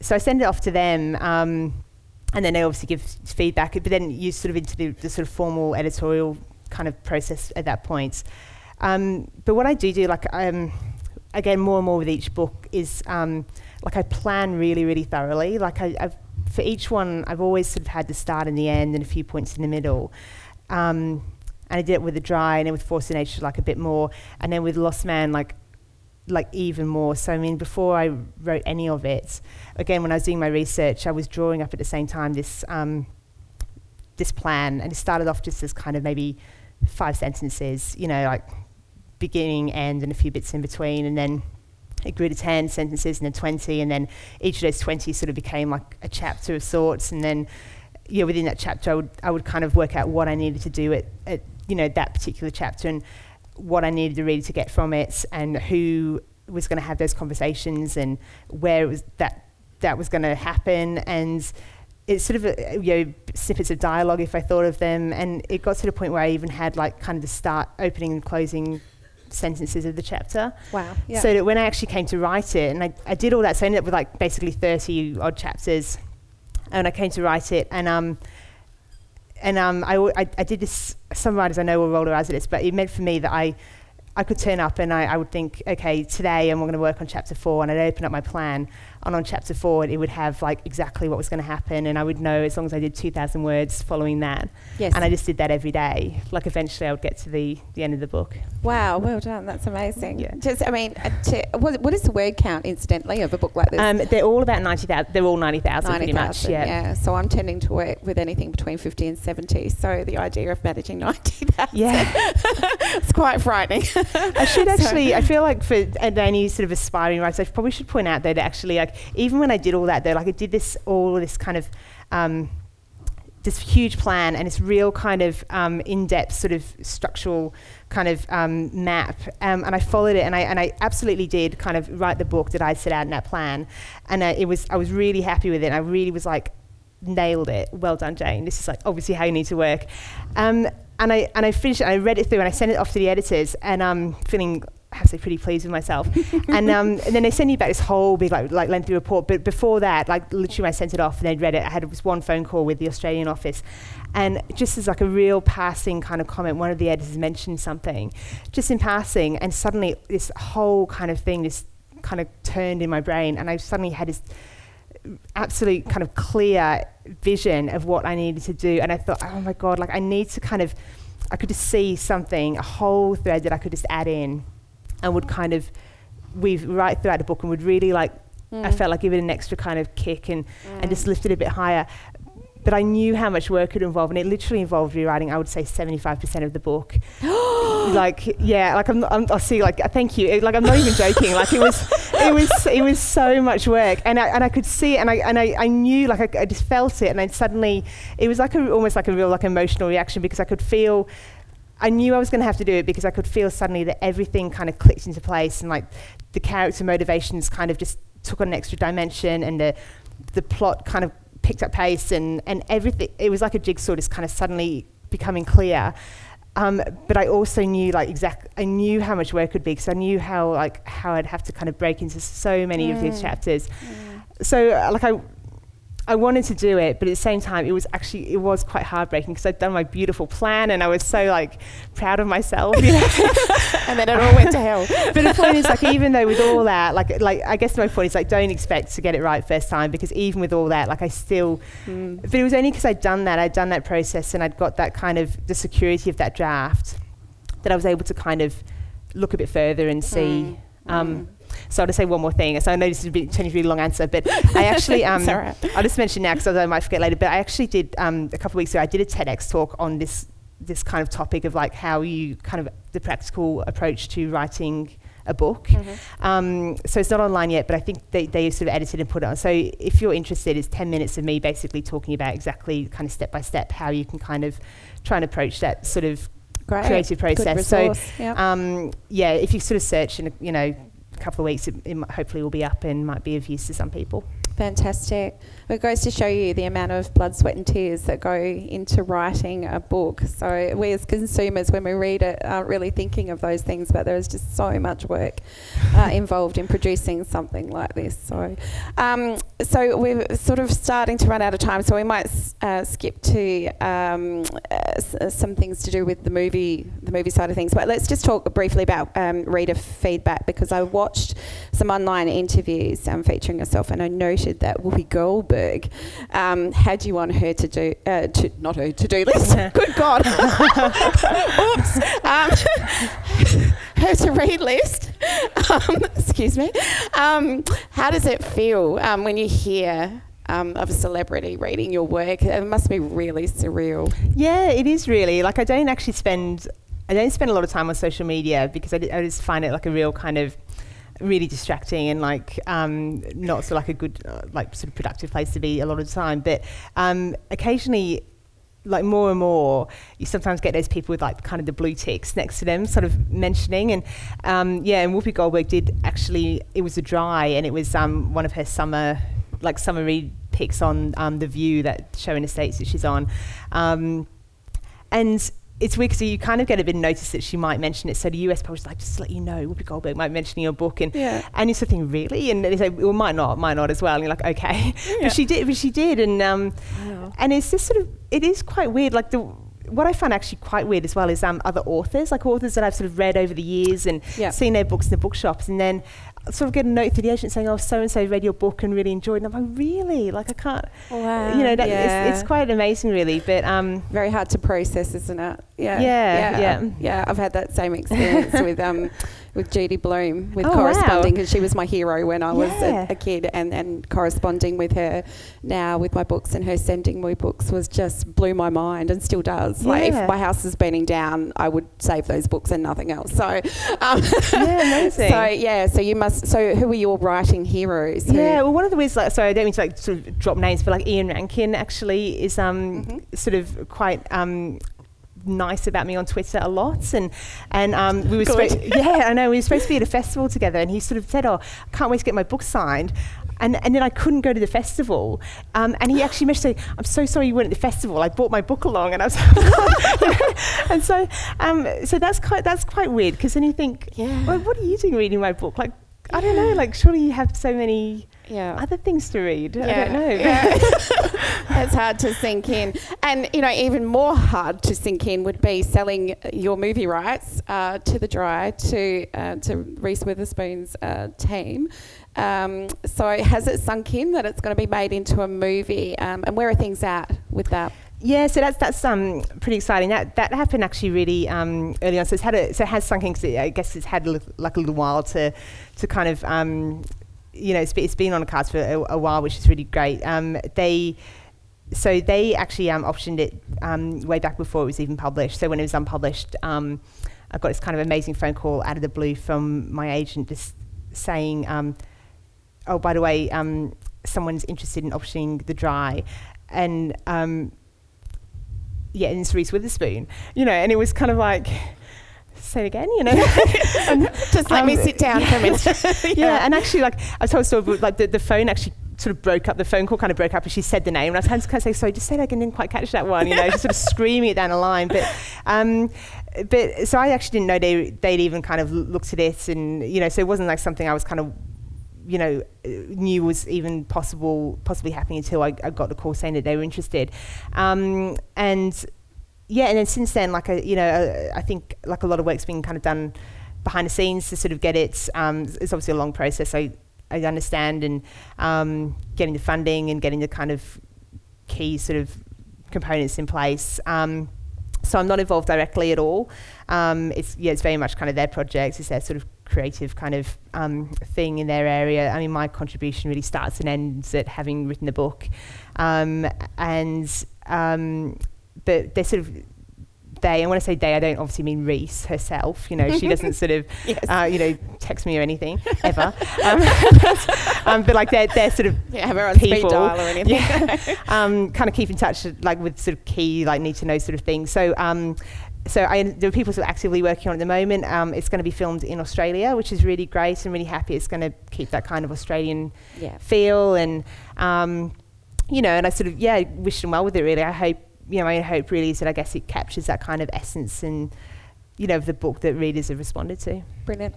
Speaker 2: so I send it off to them. Um, and then they obviously give feedback, but then you sort of into the, the sort of formal editorial kind of process at that point. Um, but what I do do, like um, again, more and more with each book is um, like I plan really, really thoroughly. Like I, I've, for each one, I've always sort of had the start and the end and a few points in the middle. Um, and I did it with the dry, and then with Force of Nature, like a bit more, and then with Lost Man, like like even more. So I mean, before I wrote any of it, again, when I was doing my research, I was drawing up at the same time this um, this plan, and it started off just as kind of maybe five sentences, you know, like beginning, end, and a few bits in between, and then it grew to 10 sentences and then 20 and then each of those 20 sort of became like a chapter of sorts and then you know, within that chapter I would, I would kind of work out what I needed to do at, at you know that particular chapter and what I needed the reader to get from it and who was going to have those conversations and where it was that that was going to happen. And it's sort of a, you know snippets of dialogue if I thought of them. And it got to the point where I even had like kind of the start opening and closing sentences of the chapter
Speaker 1: Wow. Yeah.
Speaker 2: so that when I actually came to write it, and I, I did all that, so I ended up with like basically 30 odd chapters. And I came to write it, and um, and um, I, I, I did this. Some writers I know will roll their eyes at this, but it meant for me that I, I could turn up and I, I would think, okay, today I'm going to work on chapter four, and I'd open up my plan, and on chapter four it would have like exactly what was going to happen, and I would know as long as I did 2,000 words following that,
Speaker 1: yes.
Speaker 2: and I just did that every day. Like eventually I would get to the the end of the book.
Speaker 1: wow. Well done. That's amazing.
Speaker 2: Yeah.
Speaker 1: Just, I mean, uh, to, what, what is the word count, incidentally, of a book like this?
Speaker 2: Um, they're all about 90,000. They're all 90,000 pretty much.
Speaker 1: 90,000,
Speaker 2: Yeah.
Speaker 1: So I'm tending to work with anything between 50 and 70. So the idea of managing 90,000
Speaker 2: Yeah.
Speaker 1: it's quite frightening.
Speaker 2: I should actually. I feel like for and any sort of aspiring writers, I probably should point out that actually, like, even when I did all that, though, like, I did this all this kind of. Um, this huge plan and this real kind of um, in-depth sort of structural kind of um, map um, and I followed it and I, and I absolutely did kind of write the book that I set out in that plan and uh, it was I was really happy with it and I really was like nailed it well done Jane this is like obviously how you need to work um, and I and I finished it I read it through and I sent it off to the editors and um, feeling I have to say pretty pleased with myself. And, um, and then they send you back this whole big like, like lengthy report but before that like literally when I sent it off and they'd read it I had this one phone call with the Australian office. And just as like a real passing kind of comment one of the editors mentioned something. Just in passing and suddenly this whole kind of thing just kind of turned in my brain and I suddenly had this absolute kind of clear vision of what I needed to do and I thought oh my god like I need to kind of I could just see something a whole thread that I could just add in and would kind of weave right throughout the book and would really like
Speaker 1: Mm.
Speaker 2: I felt like give it an extra kind of kick and, and just lift it a bit higher. But I knew how much work it involved, and it literally involved rewriting. I would say seventy-five percent of the book. like, yeah, like I'm, I'm. I see. Like, thank you. It- like, I'm not even joking. Like, it was, it was, it was so much work, and I and I could see it, and I and I, I knew, like, I, I just felt it, and then suddenly, it was like a almost like a real like emotional reaction because I could feel. I knew I was going to have to do it because I could feel suddenly that everything kind of clicked into place and like the character motivations kind of just took on an extra dimension and the the plot kind of picked up pace and and everything it was like a jigsaw just kind of suddenly becoming clear. Um, but I also knew like exact I knew how much work would be because I knew how like how I'd have to kind of break into so many of these
Speaker 1: Mm.
Speaker 2: chapters. So uh, like I I wanted to do it, but at the same time, it was actually it was quite heartbreaking because I'd done my beautiful plan and I was so like proud of myself. You know?
Speaker 1: and then it all went to hell.
Speaker 2: but the point is, like, even though with all that, like, like I guess my point is, like, don't expect to get it right first time because even with all that, like, I still.
Speaker 1: Mm.
Speaker 2: But it was only because I'd done that, I'd done that process, and I'd got that kind of the security of that draft that I was able to kind of look a bit further and see.
Speaker 1: Mm.
Speaker 2: Um, so I'll just say one more thing. So I know this is a bit, turning a really long answer, but I actually, um. I'll just mention now because I might forget later. But I actually did um, a couple of weeks ago. I did a TEDx talk on this this kind of topic of like how you kind of the practical approach to writing a book.
Speaker 1: Mm-hmm.
Speaker 2: Um, so it's not online yet, but I think they, they sort of edited and put it on. So if you're interested, it's 10 minutes of me basically talking about exactly kind of step by step how you can kind of try and approach that sort of
Speaker 1: Great.
Speaker 2: creative process. So
Speaker 1: yep.
Speaker 2: um, yeah, if you sort of search in a, you know couple of weeks, it, it hopefully will be up and might be of use to some people.
Speaker 1: Fantastic. It goes to show you the amount of blood, sweat, and tears that go into writing a book. So, we as consumers, when we read it, aren't really thinking of those things, but there's just so much work uh, involved in producing something like this. So, um, so we're sort of starting to run out of time, so we might uh, skip to um, uh, uh, some things to do with the movie, the movie side of things. But let's just talk briefly about um, reader feedback because I watched some online interviews um, featuring yourself, and I noted that Whoopi Goldberg um, had you on her to do, uh, to not her to do list. Good God! Oops. Um, her to read list. Um, excuse me. Um, how does it feel um, when you hear? Um, of a celebrity reading your work, it must be really surreal.
Speaker 2: Yeah, it is really like I don't actually spend I don't spend a lot of time on social media because I, d- I just find it like a real kind of really distracting and like um, not so like a good uh, like sort of productive place to be a lot of the time. But um, occasionally. Like more and more, you sometimes get those people with like kind of the blue ticks next to them, sort of mentioning. And um, yeah, and Whoopi Goldberg did actually. It was a dry, and it was um, one of her summer, like summer read picks on um, the View that show in the states that she's on. Um, and it's weird because you kind of get a bit of notice that she might mention it. So the US publisher's like, just to let you know, Whoopi Goldberg might mention your book, and
Speaker 1: Yeah.
Speaker 2: and you sort of think, really? And they say, well, might not, might not as well. And you're like, okay,
Speaker 1: Yeah.
Speaker 2: but she did, but she did, and um,
Speaker 1: Wow.
Speaker 2: and it's just sort of, it is quite weird. Like the what I find actually quite weird as well is um, other authors, like authors that I've sort of read over the years and
Speaker 1: Yeah.
Speaker 2: seen their books in the bookshops, and then sort of get a note through the agent saying, "Oh, so and so read your book and really enjoyed." it. And I'm like, "Really? Like I can't."
Speaker 1: Wow.
Speaker 2: you know, that
Speaker 1: yeah.
Speaker 2: it's, it's quite amazing, really. But um,
Speaker 1: very hard to process, isn't it? Yeah,
Speaker 2: Yeah,
Speaker 1: yeah,
Speaker 2: yeah.
Speaker 1: yeah. I've had that same experience with um, with Judy Blume, with
Speaker 2: Oh,
Speaker 1: corresponding because she was my hero when I was
Speaker 2: Yeah.
Speaker 1: a, a kid, and and corresponding with her now with my books and her sending me books was just blew my mind and still does. Like if my house is burning down, I would save those books and nothing else. So, um,
Speaker 2: Yeah, amazing.
Speaker 1: so yeah, so you must. So who are your writing heroes?
Speaker 2: Yeah, well, one of the ways, like, sorry, I don't mean to like sort of drop names, but like Ian Rankin actually is um
Speaker 1: Mhm.
Speaker 2: sort of quite um nice about me on Twitter a lot, and and um we were supposed, yeah, I know we were supposed to be at a festival together, and he sort of said, "Oh, I can't wait to get my book signed." And, and then I couldn't go to the festival. Um, and he actually messaged saying, I'm so sorry you weren't at the festival. I brought my book along. And I was like, and so, um, so that's quite, that's quite weird because then you think,
Speaker 1: Yeah.
Speaker 2: well, what are you doing reading my book? Like, I don't know, like surely you have so many
Speaker 1: yeah.
Speaker 2: other things to read. I don't know.
Speaker 1: yeah. It's hard to sink in. And, you know, even more hard to sink in would be selling your movie rights uh, to The Dry, to, uh, to Reese Witherspoon's uh, team. Um, so has it sunk in that it's going to be made into a movie? Um, and where are things at with that?
Speaker 2: Yeah, so that's that's um pretty exciting. That that happened actually really um early on. So it's had a so it has sunk in 'cause it- I guess it's had a little, like a little while to to kind of um you know it's, it's been on the cards for a, a while, which is really great. Um, they so they actually um, optioned it um, way back before it was even published. So when it was unpublished, um, I got this kind of amazing phone call out of the blue from my agent just saying, um, "Oh, by the way, um, someone's interested in optioning the dry," and um, yeah, and it's Reese Witherspoon, you know, and it was kind of like. Say it again, you know.
Speaker 1: Just let me
Speaker 2: um,
Speaker 1: sit down for a minute.
Speaker 2: yeah. and actually, like I told story, like the, the phone actually sort of broke up. The phone call kind of broke up, and she said the name, and I was kind of kind of say, "Sorry, just say that again." Didn't quite catch that one, you know, just sort of screaming it down the line. But, um, but so I actually didn't know they they'd even kind of looked at it, and you know, so it wasn't like something I was kind of you know, knew was even possible, possibly happening until I, I got the call saying that they were interested. Um, and yeah, and then since then, like, I, you know, uh, I think like a lot of work's been kind of done behind the scenes to sort of get it. Um, it's obviously a long process. I, I understand, and um, getting the funding and getting the kind of key sort of components in place. Um, so I'm not involved directly at all. Um, it's yeah, it's very much kind of their project. It's their sort of creative kind of um, thing in their area. I mean, my contribution really starts and ends at having written the book, um, and um, but they're sort of they, and when I say they, I don't obviously mean Reese herself. You know, she doesn't sort of,
Speaker 1: Yes.
Speaker 2: uh, you know, text me or anything ever. um, um, but like they're, they're sort of
Speaker 1: Yeah, have her on speed dial or anything.
Speaker 2: Yeah. um, kind of keep in touch like with sort of key like need to know sort of things. So um, so I, there are people sort of actively working on it at the moment. Um, it's going to be filmed in Australia, which is really great. I'm really happy. It's going to keep that kind of Australian
Speaker 1: yeah.
Speaker 2: feel and um, you know, and I sort of yeah wish them well with it. Really, I hope you know my hope really is that I guess it captures that kind of essence and you know of the book that readers have responded to.
Speaker 1: Brilliant.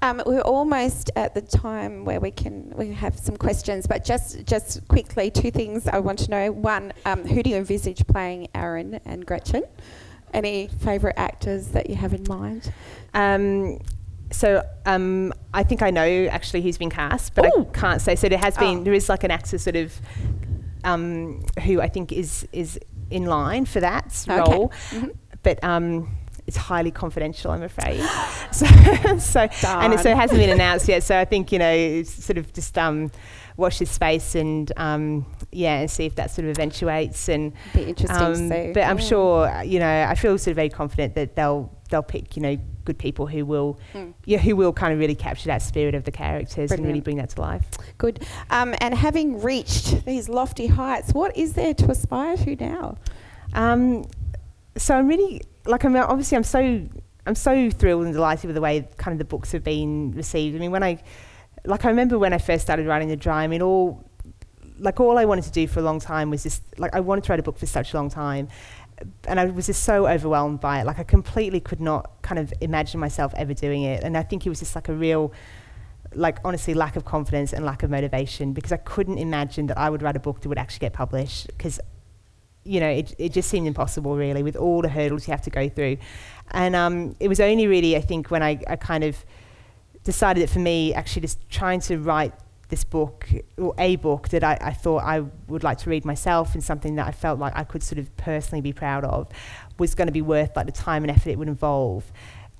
Speaker 1: Um, we're almost at the time where we can we have some questions, but just just quickly, two things I want to know. One, um, who do you envisage playing Aaron and Gretchen? Any favourite actors that you have in mind?
Speaker 2: Um, so um, I think I know actually who's been cast, but
Speaker 1: Ooh.
Speaker 2: I can't say. So there has been
Speaker 1: Oh.
Speaker 2: there is like an actor sort of um, who I think is is in line for that
Speaker 1: Okay.
Speaker 2: role,
Speaker 1: Mhm.
Speaker 2: but um, it's highly confidential, I'm afraid. so so and it, so it hasn't been announced yet. So I think you know it's sort of just um, watch this space and um, yeah, and see if that sort of eventuates and.
Speaker 1: Be interesting to
Speaker 2: Um,
Speaker 1: see.
Speaker 2: but I'm sure, you know, I feel sort of very confident that they'll they'll pick, you know, good people who will,
Speaker 1: Mm.
Speaker 2: yeah, who will kind of really capture that spirit of the characters and really bring that to life.
Speaker 1: Good. Um, and having reached these lofty heights, what is there to aspire to now?
Speaker 2: Um, so I'm really like I'm obviously I'm so I'm so thrilled and delighted with the way kind of the books have been received. I mean, when I like I remember when I first started writing the dry. I mean, all like all I wanted to do for a long time was just like I wanted to write a book for such a long time. And I was just so overwhelmed by it. Like I completely could not kind of imagine myself ever doing it. And I think it was just like a real, like honestly, lack of confidence and lack of motivation because I couldn't imagine that I would write a book that would actually get published because you know, it, it just seemed impossible really with all the hurdles you have to go through. And um, it was only really, I think, when I, I kind of decided that for me, actually just trying to write this book or a book that I, I thought I would like to read myself and something that I felt like I could sort of personally be proud of was going to be worth like the time and effort it would involve.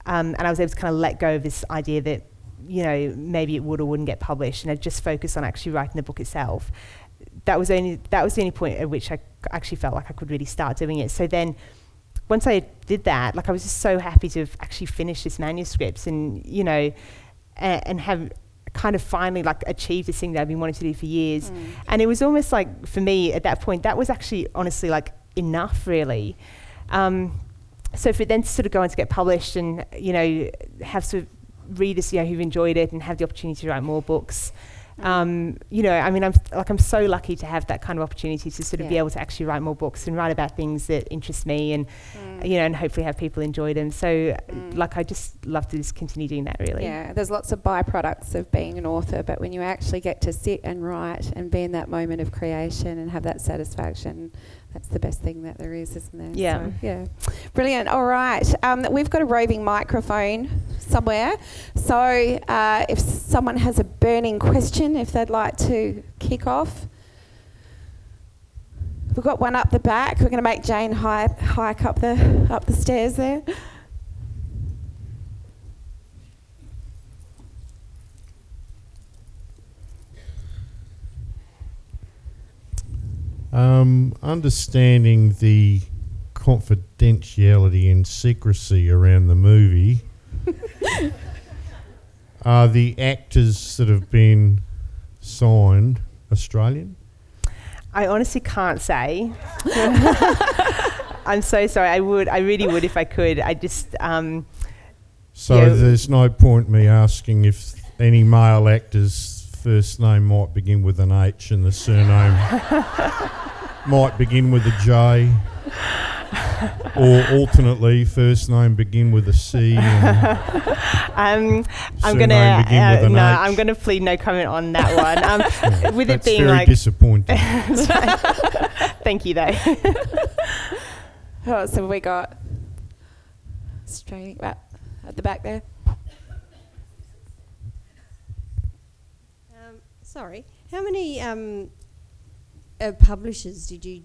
Speaker 2: Um, and I was able to kind of let go of this idea that, you know, maybe it would or wouldn't get published and I just focus on actually writing the book itself. That was only that was the only point at which I actually felt like I could really start doing it. So then once I did that, like I was just so happy to have actually finished this manuscript and, you know, and have kind of finally like achieved this thing that I've been wanting to do for years.
Speaker 1: Mm.
Speaker 2: And it was almost like for me at that point, that was actually honestly like enough really. Um, so for then to sort of go on to get published and, you know, have sort of readers, you know, who've enjoyed it and have the opportunity to write more books. Um, you know, I mean, I'm like I'm so lucky to have that kind of opportunity to sort of be able to actually write more books and write about things that interest me and
Speaker 1: Mm.
Speaker 2: you know, and hopefully have people enjoy them. So,
Speaker 1: Mm.
Speaker 2: like, I just love to just continue doing that. Really.
Speaker 1: Yeah, there's lots of byproducts of being an author, but when you actually get to sit and write and be in that moment of creation and have that satisfaction, that's the best thing that there is, isn't there?
Speaker 2: Yeah.
Speaker 1: So, yeah. Brilliant. All right. Um, we've got a roving microphone somewhere. So uh, if someone has a burning question, if they'd like to kick off. We've got one up the back. We're going to make Jane hike, hike up the up the stairs there.
Speaker 3: Um, understanding the confidentiality and secrecy around the movie, are the actors that have been signed Australian?
Speaker 2: I honestly can't say. I'm so sorry. I would. I really would if I could. I just. Um,
Speaker 3: So
Speaker 2: Yeah.
Speaker 3: there's no point me asking if any male actor's first name might begin with an H and the surname might begin with a J. or alternately, first name begin with a C. And
Speaker 2: um, I'm gonna.
Speaker 3: begin with
Speaker 2: Uh,
Speaker 3: an
Speaker 2: no,
Speaker 3: H.
Speaker 2: I'm gonna plead no comment on that one. Um,
Speaker 3: yeah,
Speaker 2: with it being
Speaker 3: very
Speaker 2: like.
Speaker 3: disappointing.
Speaker 2: Thank you, though.
Speaker 1: Oh, so we got straight at, at the back there.
Speaker 4: Um, sorry, how many um, uh, publishers did you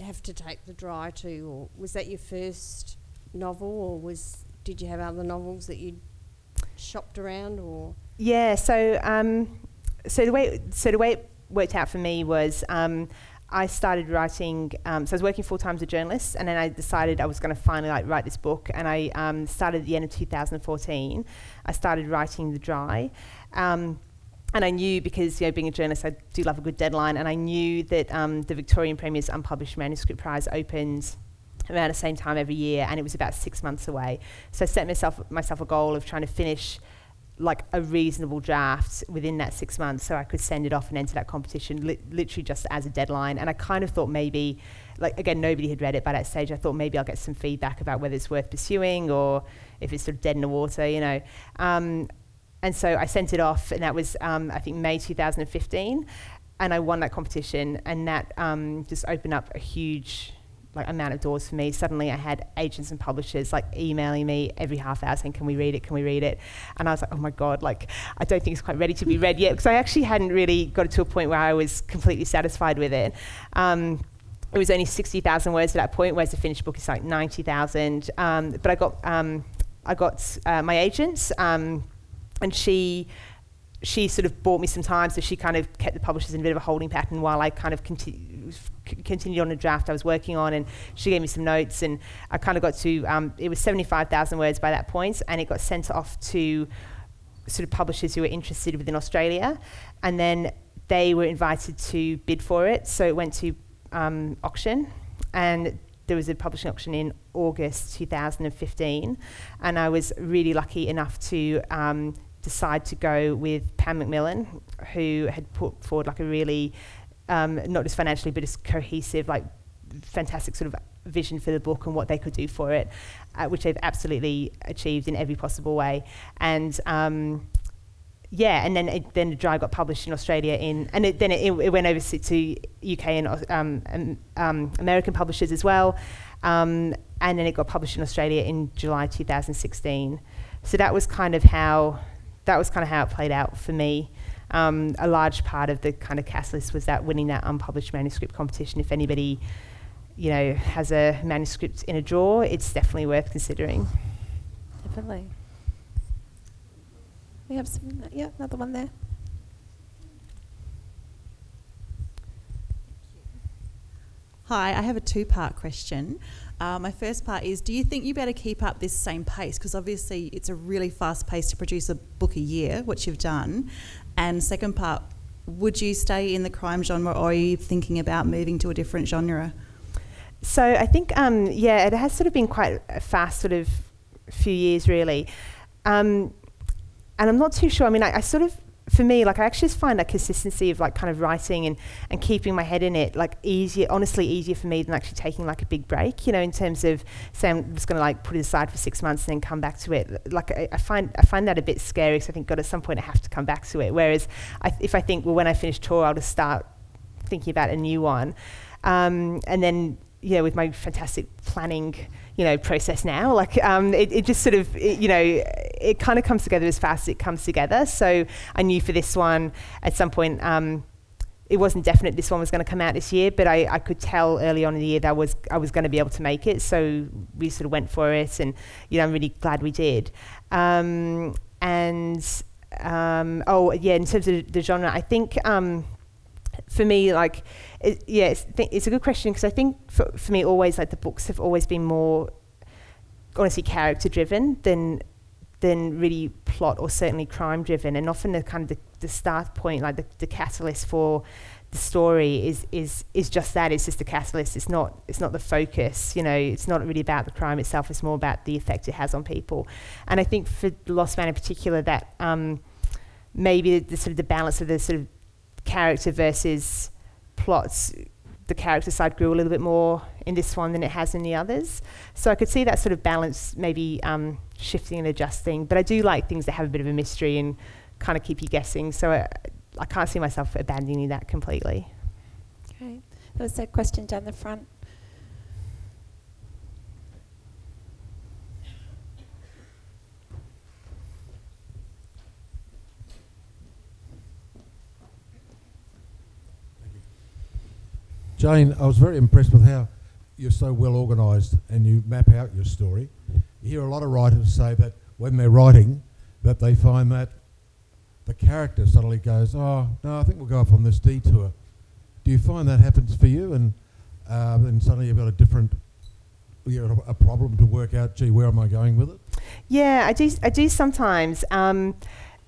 Speaker 4: have to take the dry to, or was that your first novel, or was did you have other novels that you shopped around, or
Speaker 2: Yeah. So, um, so the way so the way it worked out for me was um, I started writing. Um, so I was working full time as a journalist, and then I decided I was going to finally like write this book. And I um, started at the end of 2014. I started writing The Dry. Um, and I knew because you know being a journalist, I do love a good deadline, and I knew that um, the Victorian Premier's Unpublished Manuscript Prize opens around the same time every year, and it was about six months away. So I set myself myself a goal of trying to finish like a reasonable draft within that six months, so I could send it off and enter that competition, li- literally just as a deadline. And I kind of thought maybe, like again, nobody had read it by that stage. I thought maybe I'll get some feedback about whether it's worth pursuing or if it's sort of dead in the water, you know. Um, and so I sent it off, and that was um, I think May 2015, and I won that competition, and that um, just opened up a huge like amount of doors for me. Suddenly, I had agents and publishers like emailing me every half hour saying, "Can we read it? Can we read it?" And I was like, "Oh my god! Like, I don't think it's quite ready to be read yet," because I actually hadn't really got it to a point where I was completely satisfied with it. Um, it was only 60,000 words at that point, whereas the finished book is like 90,000. Um, but I got um, I got uh, my agents, um, and she she sort of bought me some time, so she kind of kept the publishers in a bit of a holding pattern while I kind of conti- continued on a draft I was working on, and she gave me some notes, and I kind of got to um, it was seventy five thousand words by that point, and it got sent off to sort of publishers who were interested within Australia, and then they were invited to bid for it, so it went to um, auction, and there was a publishing auction in August 2015, and I was really lucky enough to um, decide to go with Pan Macmillan, who had put forward like a really, um, not just financially, but just cohesive, like fantastic sort of vision for the book and what they could do for it, uh, which they've absolutely achieved in every possible way. And um, yeah, and then it, then the dry got published in Australia in, and it, then it, it went over to UK and um, um, American publishers as well, um, and then it got published in Australia in July 2016. So that was kind of how that was kind of how it played out for me. Um, a large part of the kind of catalyst was that winning that unpublished manuscript competition. If anybody, you know, has a manuscript in a drawer, it's definitely worth considering.
Speaker 1: Definitely. We have some, yeah, another one there.
Speaker 5: Hi, I have a two part question. Uh, my first part is Do you think you better keep up this same pace? Because obviously it's a really fast pace to produce a book a year, which you've done. And second part, would you stay in the crime genre or are you thinking about moving to a different genre?
Speaker 2: So I think, um, yeah, it has sort of been quite a fast sort of few years, really. Um, and I'm not too sure. I mean, I, I sort of for me, like I actually just find that consistency of like kind of writing and, and keeping my head in it like easier, honestly easier for me than actually taking like a big break, you know, in terms of saying I'm just going to like put it aside for six months and then come back to it. Like I, I find I find that a bit scary because I think God at some point I have to come back to it. Whereas I if I think well when I finish tour I'll just start thinking about a new one, um, and then know with my fantastic planning you know process now like um, it, it just sort of it, you know it kind of comes together as fast as it comes together. So i knew for this one at some point um, it wasn't definite this one was going to come out this year but I, I could tell early on in the year that I was I was going to be able to make it. So we sort of went for it and you know I'm really glad we did. Um, and um, oh yeah in terms of the genre I think um, for me, like, it, yeah, it's, th- it's, a good question because I think for, for me, always like the books have always been more, honestly, character driven than than really plot or certainly crime driven. And often the kind of the, the start point, like the, the catalyst for the story is is is just that. It's just the catalyst. It's not it's not the focus. You know, it's not really about the crime itself. It's more about the effect it has on people. And I think for Lost Man in particular, that um, maybe the, the sort of the balance of the sort of character versus plots, the character side grew a little bit more in this one than it has in the others. So I could see that sort of balance maybe um, shifting and adjusting. But I do like things that have a bit of a mystery and kind of keep you guessing. So I, I can't see myself abandoning that completely.
Speaker 1: Okay. There was a question down the front.
Speaker 6: Jane, I was very impressed with how you're so well organised and you map out your story. You hear a lot of writers say that when they're writing, that they find that the character suddenly goes, oh, no, I think we'll go off on this detour Do you find that happens for you, and uh, then suddenly you've got a different, you know, a problem to work out? Gee, where am I going with it?
Speaker 2: Yeah, I do. I do sometimes. Um,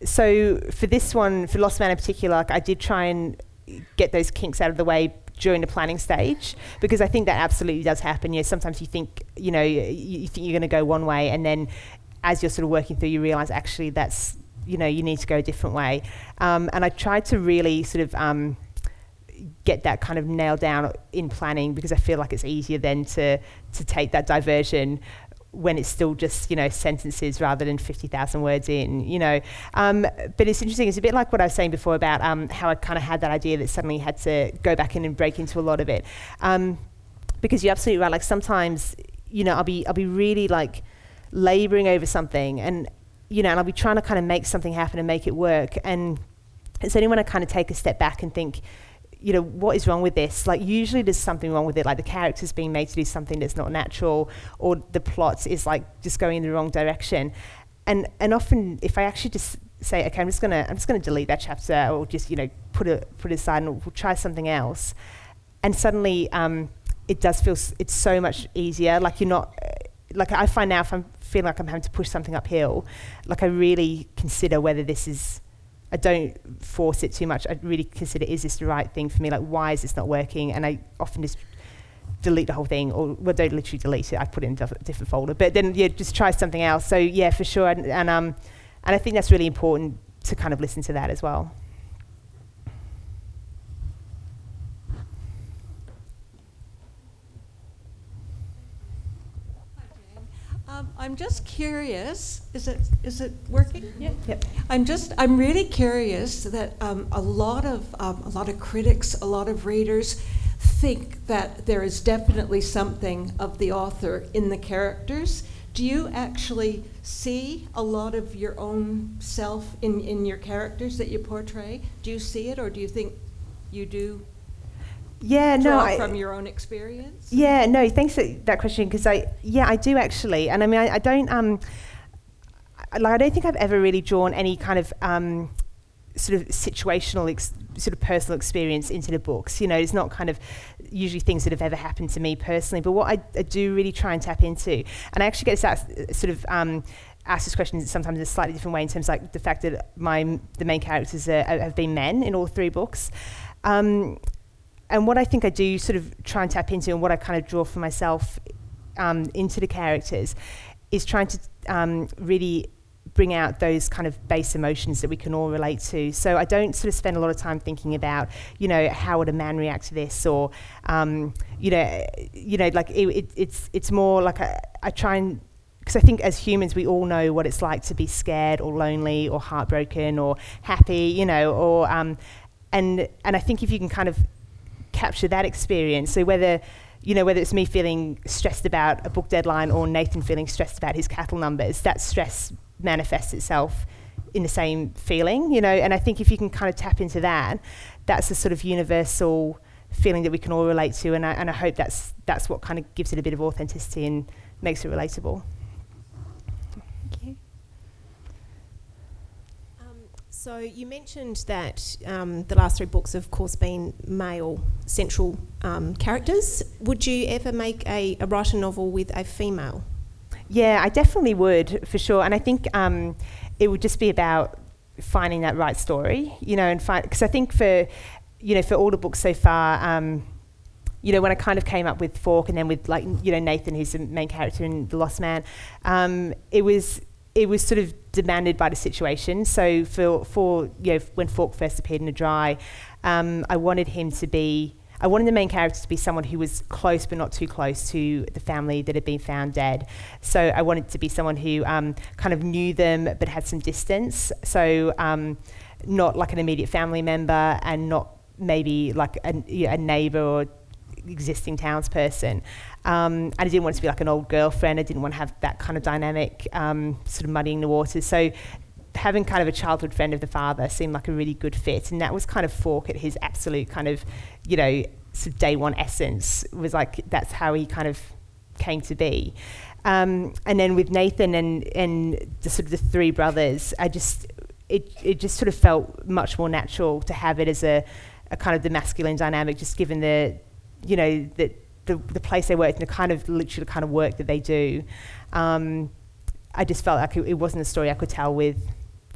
Speaker 2: so for this one, for Lost Man in particular, like I did try and get those kinks out of the way during the planning stage because I think that absolutely does happen. You know, sometimes you think you know you, you think you're going to go one way, and then as you're sort of working through, you realize actually that's you know you need to go a different way. Um, and I tried to really sort of um, get that kind of nailed down in planning because I feel like it's easier then to to take that diversion when it's still just you know sentences rather than 50,000 words in you know. Um, but it's interesting it's a bit like what I was saying before about um, how I kind of had that idea that suddenly had to go back in and break into a lot of it. Um, because you're absolutely right like sometimes you know I'll be I'll be really like laboring over something and you know and I'll be trying to kind of make something happen and make it work. And it's only when I kind of take a step back and think you know, what is wrong with this? Like, usually there's something wrong with it, like the character's being made to do something that's not natural, or the plot is like just going in the wrong direction. And and often, if I actually just say, okay, I'm just gonna I'm just gonna delete that chapter, or just you know put it put it aside, and we'll try something else, and suddenly um, it does feel s- it's so much easier. Like you're not. Like I find now, if I'm feeling like I'm having to push something uphill, like I really consider whether this is I don't force it too much. I really consider is this the right thing for me? Like, why is this not working? And I often just delete the whole thing, or well, don't literally delete it. I put it in a different folder. But then yeah, just try something else. So yeah, for sure. And, and um, and I think that's really important to kind of listen to that as well.
Speaker 7: Um, I'm just curious. Is it is it working? Yeah.
Speaker 2: Yep.
Speaker 7: I'm just I'm really curious that um, a lot of um, a lot of critics, a lot of readers, think that there is definitely something of the author in the characters. Do you actually see a lot of your own self in, in your characters that you portray? Do you see it, or do you think you do
Speaker 2: Yeah. No. I,
Speaker 7: from your own experience?
Speaker 2: Yeah, no, thanks for that question because I, yeah, I do actually, and I mean, I, I don't, um, I, like, I don't think I've ever really drawn any kind of um, sort of situational, ex- sort of personal experience into the books. You know, it's not kind of usually things that have ever happened to me personally. But what I, I do really try and tap into, and I actually get this ask, sort of. Um, ask this question sometimes in a slightly different way in terms of like the fact that my the main characters are, have been men in all three books um, and what I think I do sort of try and tap into and what I kind of draw for myself um, into the characters is trying to um, really bring out those kind of base emotions that we can all relate to. So I don't sort of spend a lot of time thinking about, you know, how would a man react to this, or, um, you know, you know, like it, it, it's it's more like I, I try and because I think as humans we all know what it's like to be scared or lonely or heartbroken or happy, you know, or um, and and I think if you can kind of capture that experience. So whether you know whether it's me feeling stressed about a book deadline or Nathan feeling stressed about his cattle numbers, that stress manifests itself in the same feeling, you know. And I think if you can kind of tap into that, that's a sort of universal feeling that we can all relate to. And I, and I hope that's that's what kind of gives it a bit of authenticity and makes it relatable.
Speaker 8: Thank you. Um, so you mentioned that um, the last three books have, of course, been male central um, characters. Would you ever make a, a write a novel with a female?
Speaker 2: Yeah, I definitely would for sure. And I think um, it would just be about finding that right story, you know, and find because I think for you know for all the books so far. Um, you know, when I kind of came up with Falk and then with like, you know, Nathan, who's the main character in The Lost Man, um, it was it was sort of demanded by the situation. So for for you know, when Falk first appeared in the dry, um, I wanted him to be. I wanted the main character to be someone who was close but not too close to the family that had been found dead. So I wanted to be someone who um, kind of knew them but had some distance. So um, not like an immediate family member and not maybe like a, you know, a neighbour or existing townsperson. Um, and I didn't want to be like an old girlfriend. I didn't want to have that kind of dynamic, um, sort of muddying the waters. So having kind of a childhood friend of the father seemed like a really good fit. And that was kind of Falk at his absolute kind of, you know, sort of day one essence was like, that's how he kind of came to be. Um, and then with Nathan and, and the sort of the three brothers, I just, it, it just sort of felt much more natural to have it as a, a kind of the masculine dynamic, just given the, you know, the, the, the place they work and the kind of literally the kind of work that they do. Um, I just felt like it, it wasn't a story I could tell with,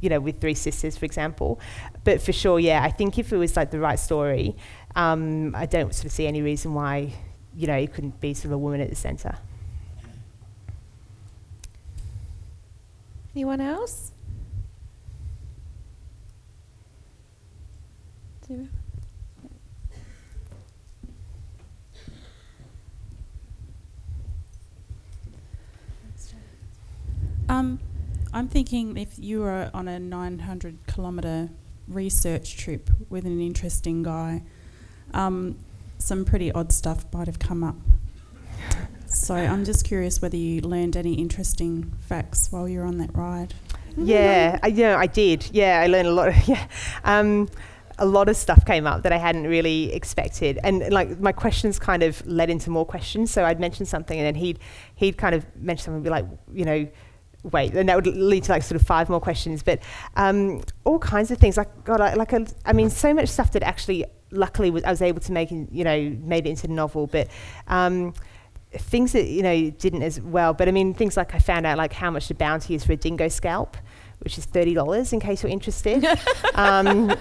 Speaker 2: you know, with Three Sisters, for example. But for sure, yeah, I think if it was like the right story, um, I don't sort of see any reason why, you know, it couldn't be sort of a woman at the centre.
Speaker 1: Anyone else? Do you-
Speaker 9: Um, I'm thinking if you were on a 900 kilometre research trip with an interesting guy, um, some pretty odd stuff might have come up. So I'm just curious whether you learned any interesting facts while you were on that ride.
Speaker 2: Yeah, I, yeah, I did. Yeah, I learned a lot. yeah, um, a lot of stuff came up that I hadn't really expected, and like my questions kind of led into more questions. So I'd mention something, and then he'd he'd kind of mention something, and be like, you know, wait, and that would lead to like sort of five more questions. But um, all kinds of things. Like God, I, like a, I mean, so much stuff that actually, luckily, was, I was able to make, in, you know, made it into the novel. But um, things that you know didn't as well. But I mean, things like I found out like how much the bounty is for a dingo scalp, which is thirty dollars in case you're interested. um,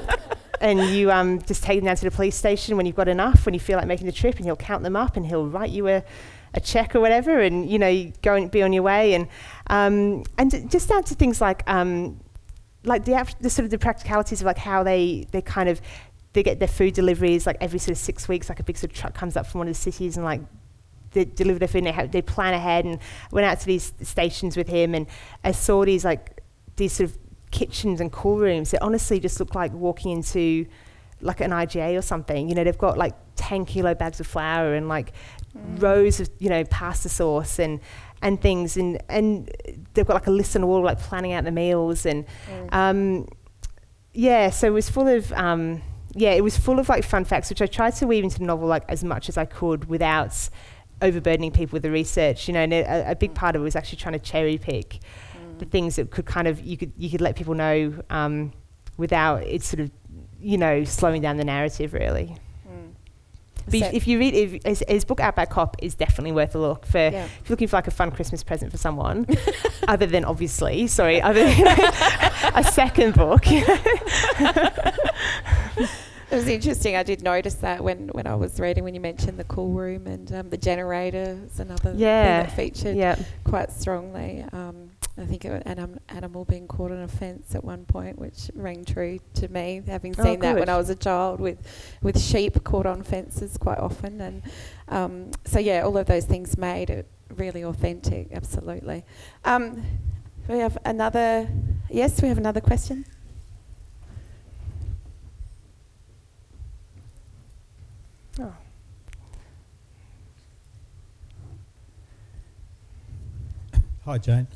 Speaker 2: and you um, just take them down to the police station when you've got enough, when you feel like making the trip, and he'll count them up, and he'll write you a, a check or whatever, and you know you go and be on your way, and um, and just down to things like um, like the, the sort of the practicalities of like how they they kind of they get their food deliveries like every sort of six weeks, like a big sort of truck comes up from one of the cities and like they deliver their food and they, they plan ahead and went out to these stations with him and I saw these like these sort of kitchens and cool rooms that honestly just look like walking into like an IGA or something. You know, they've got like 10 kilo bags of flour and like rows of, you know, pasta sauce and and things and and they've got like a list on the wall like planning out the meals and um, yeah, so it was full of um, yeah, it was full of like fun facts which I tried to weave into the novel like as much as I could without overburdening people with the research. You know, and a, a big part of it was actually trying to cherry pick the things that could kind of you could you could let people know um, without it sort of you know slowing down the narrative really. But
Speaker 1: So-
Speaker 2: if, you read if, his, his book Outback Cop is definitely worth a look for
Speaker 1: Yeah.
Speaker 2: if you're looking for like a fun Christmas present for someone, other than obviously sorry other than a second book.
Speaker 1: It was interesting. I did notice that when, when I was reading when you mentioned the cool room and um, the generator is another
Speaker 2: Yeah,
Speaker 1: thing that featured
Speaker 2: yeah.
Speaker 1: quite strongly. Um, I think it was an animal being caught on a fence at one point, which rang true to me, having
Speaker 2: Oh,
Speaker 1: seen that when. I was a child with with sheep caught on fences quite often. And um, so, yeah, all of those things made it really authentic. Absolutely. Um, we have another. Yes, we have another question.
Speaker 2: Oh.
Speaker 10: Hi, Jane.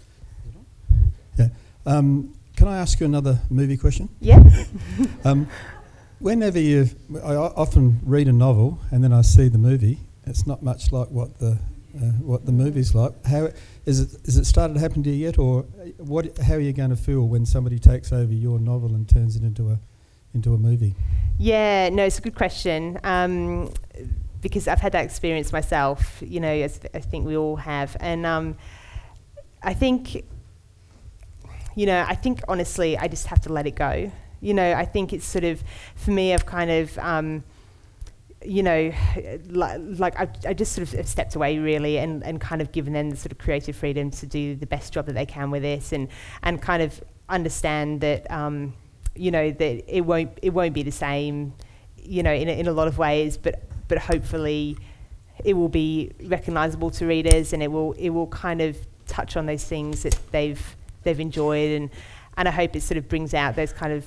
Speaker 10: Yeah. Um, can I ask you another movie question?
Speaker 2: Yeah.
Speaker 10: Um, whenever you, I often read a novel and then I see the movie. It's not much like what the uh, what the movie's like. How is it? Is it started to happen to you yet, or uh, what? How are you going to feel when somebody takes over your novel and turns it into a into a movie?
Speaker 2: Yeah, no, it's a good question. Um, because I've had that experience myself, you know, as I think we all have. And um, I think, you know, I think honestly, I just have to let it go. You know, I think it's sort of, for me, I've kind of, um, you know, like, like I, I just sort of stepped away really and, and kind of given them the sort of creative freedom to do the best job that they can with this and, and kind of understand that, um, you know, that it won't, it won't be the same, you know, in a, in a lot of ways, but, but hopefully it will be recognizable to readers and it will, it will kind of touch on those things that they've, they've enjoyed and, and I hope it sort of brings out those kind of,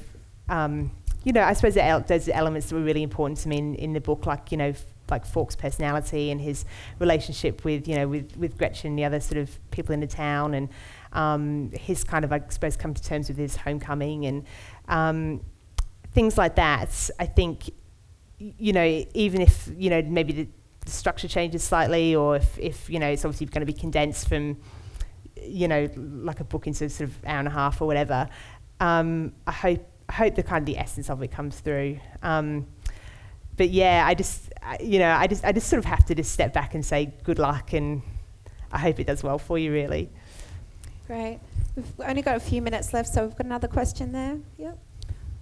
Speaker 2: um, you know, I suppose el- those elements that were really important to me in, in the book, like you know, f- like Falk's personality and his relationship with you know with with Gretchen and the other sort of people in the town, and um, his kind of I suppose come to terms with his homecoming and um, things like that. I think you know, even if you know maybe the structure changes slightly, or if if you know it's obviously going to be condensed from you know like a book into sort of hour and a half or whatever. Um, I hope I hope the kind of the essence of it comes through. Um, but yeah, I just, I, you know, I just, I just sort of have to just step back and say good luck, and I hope it does well for you, really.
Speaker 1: Great. We've only got a few minutes left, so we've got another question there. Yep.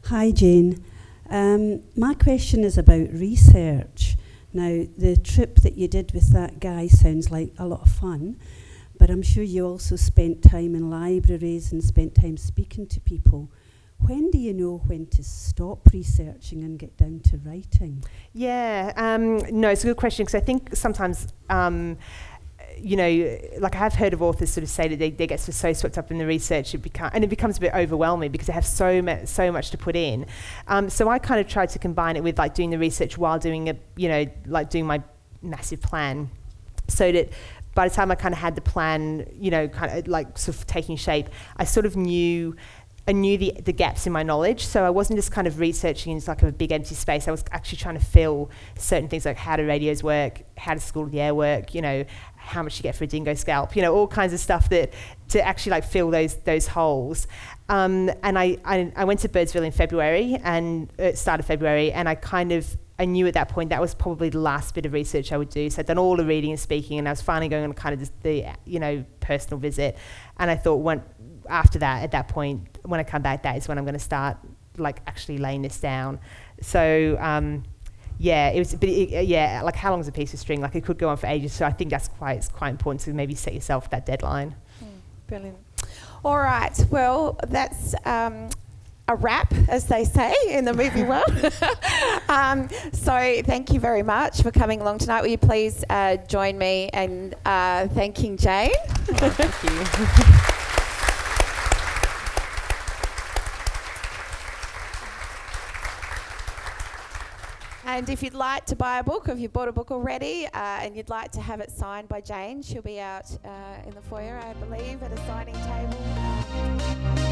Speaker 11: Hi, Jane. Um, my question is about research. Now, the trip that you did with that guy sounds like a lot of fun, but I'm sure you also spent time in libraries and spent time speaking to people. When do you know when to stop researching and get down to writing?
Speaker 2: Yeah, um, no, it's a good question because I think sometimes. Um, you know, like I have heard of authors sort of say that they, they get so swept up in the research, it and it becomes a bit overwhelming because they have so ma- so much to put in. Um, so I kind of tried to combine it with like doing the research while doing a, you know, like doing my massive plan, so that by the time I kind of had the plan, you know, kind of like sort of taking shape, I sort of knew I knew the, the gaps in my knowledge. So I wasn't just kind of researching into like a big empty space. I was actually trying to fill certain things like how do radios work, how does school of the air work, you know, how much you get for a dingo scalp, you know, all kinds of stuff that to actually like fill those those holes. Um, and I, I, I went to Birdsville in February and uh, start of February, and I kind of I knew at that point that was probably the last bit of research I would do. So I'd done all the reading and speaking, and I was finally going on kind of just the you know personal visit. And I thought, when after that, at that point, when I come back, that is when I'm going to start like actually laying this down. So. Um, yeah, it was, but it, yeah, like how long is a piece of string? Like it could go on for ages. So I think that's quite it's quite important to maybe set yourself that deadline.
Speaker 1: Mm, brilliant. All right. Well, that's um, a wrap, as they say in the movie world. um, so thank you very much for coming along tonight. Will you please uh, join me in uh, thanking Jane?
Speaker 2: Oh, thank you.
Speaker 1: And if you'd like to buy a book, or if you've bought a book already uh, and you'd like to have it signed by Jane, she'll be out uh, in the foyer, I believe, at a signing table.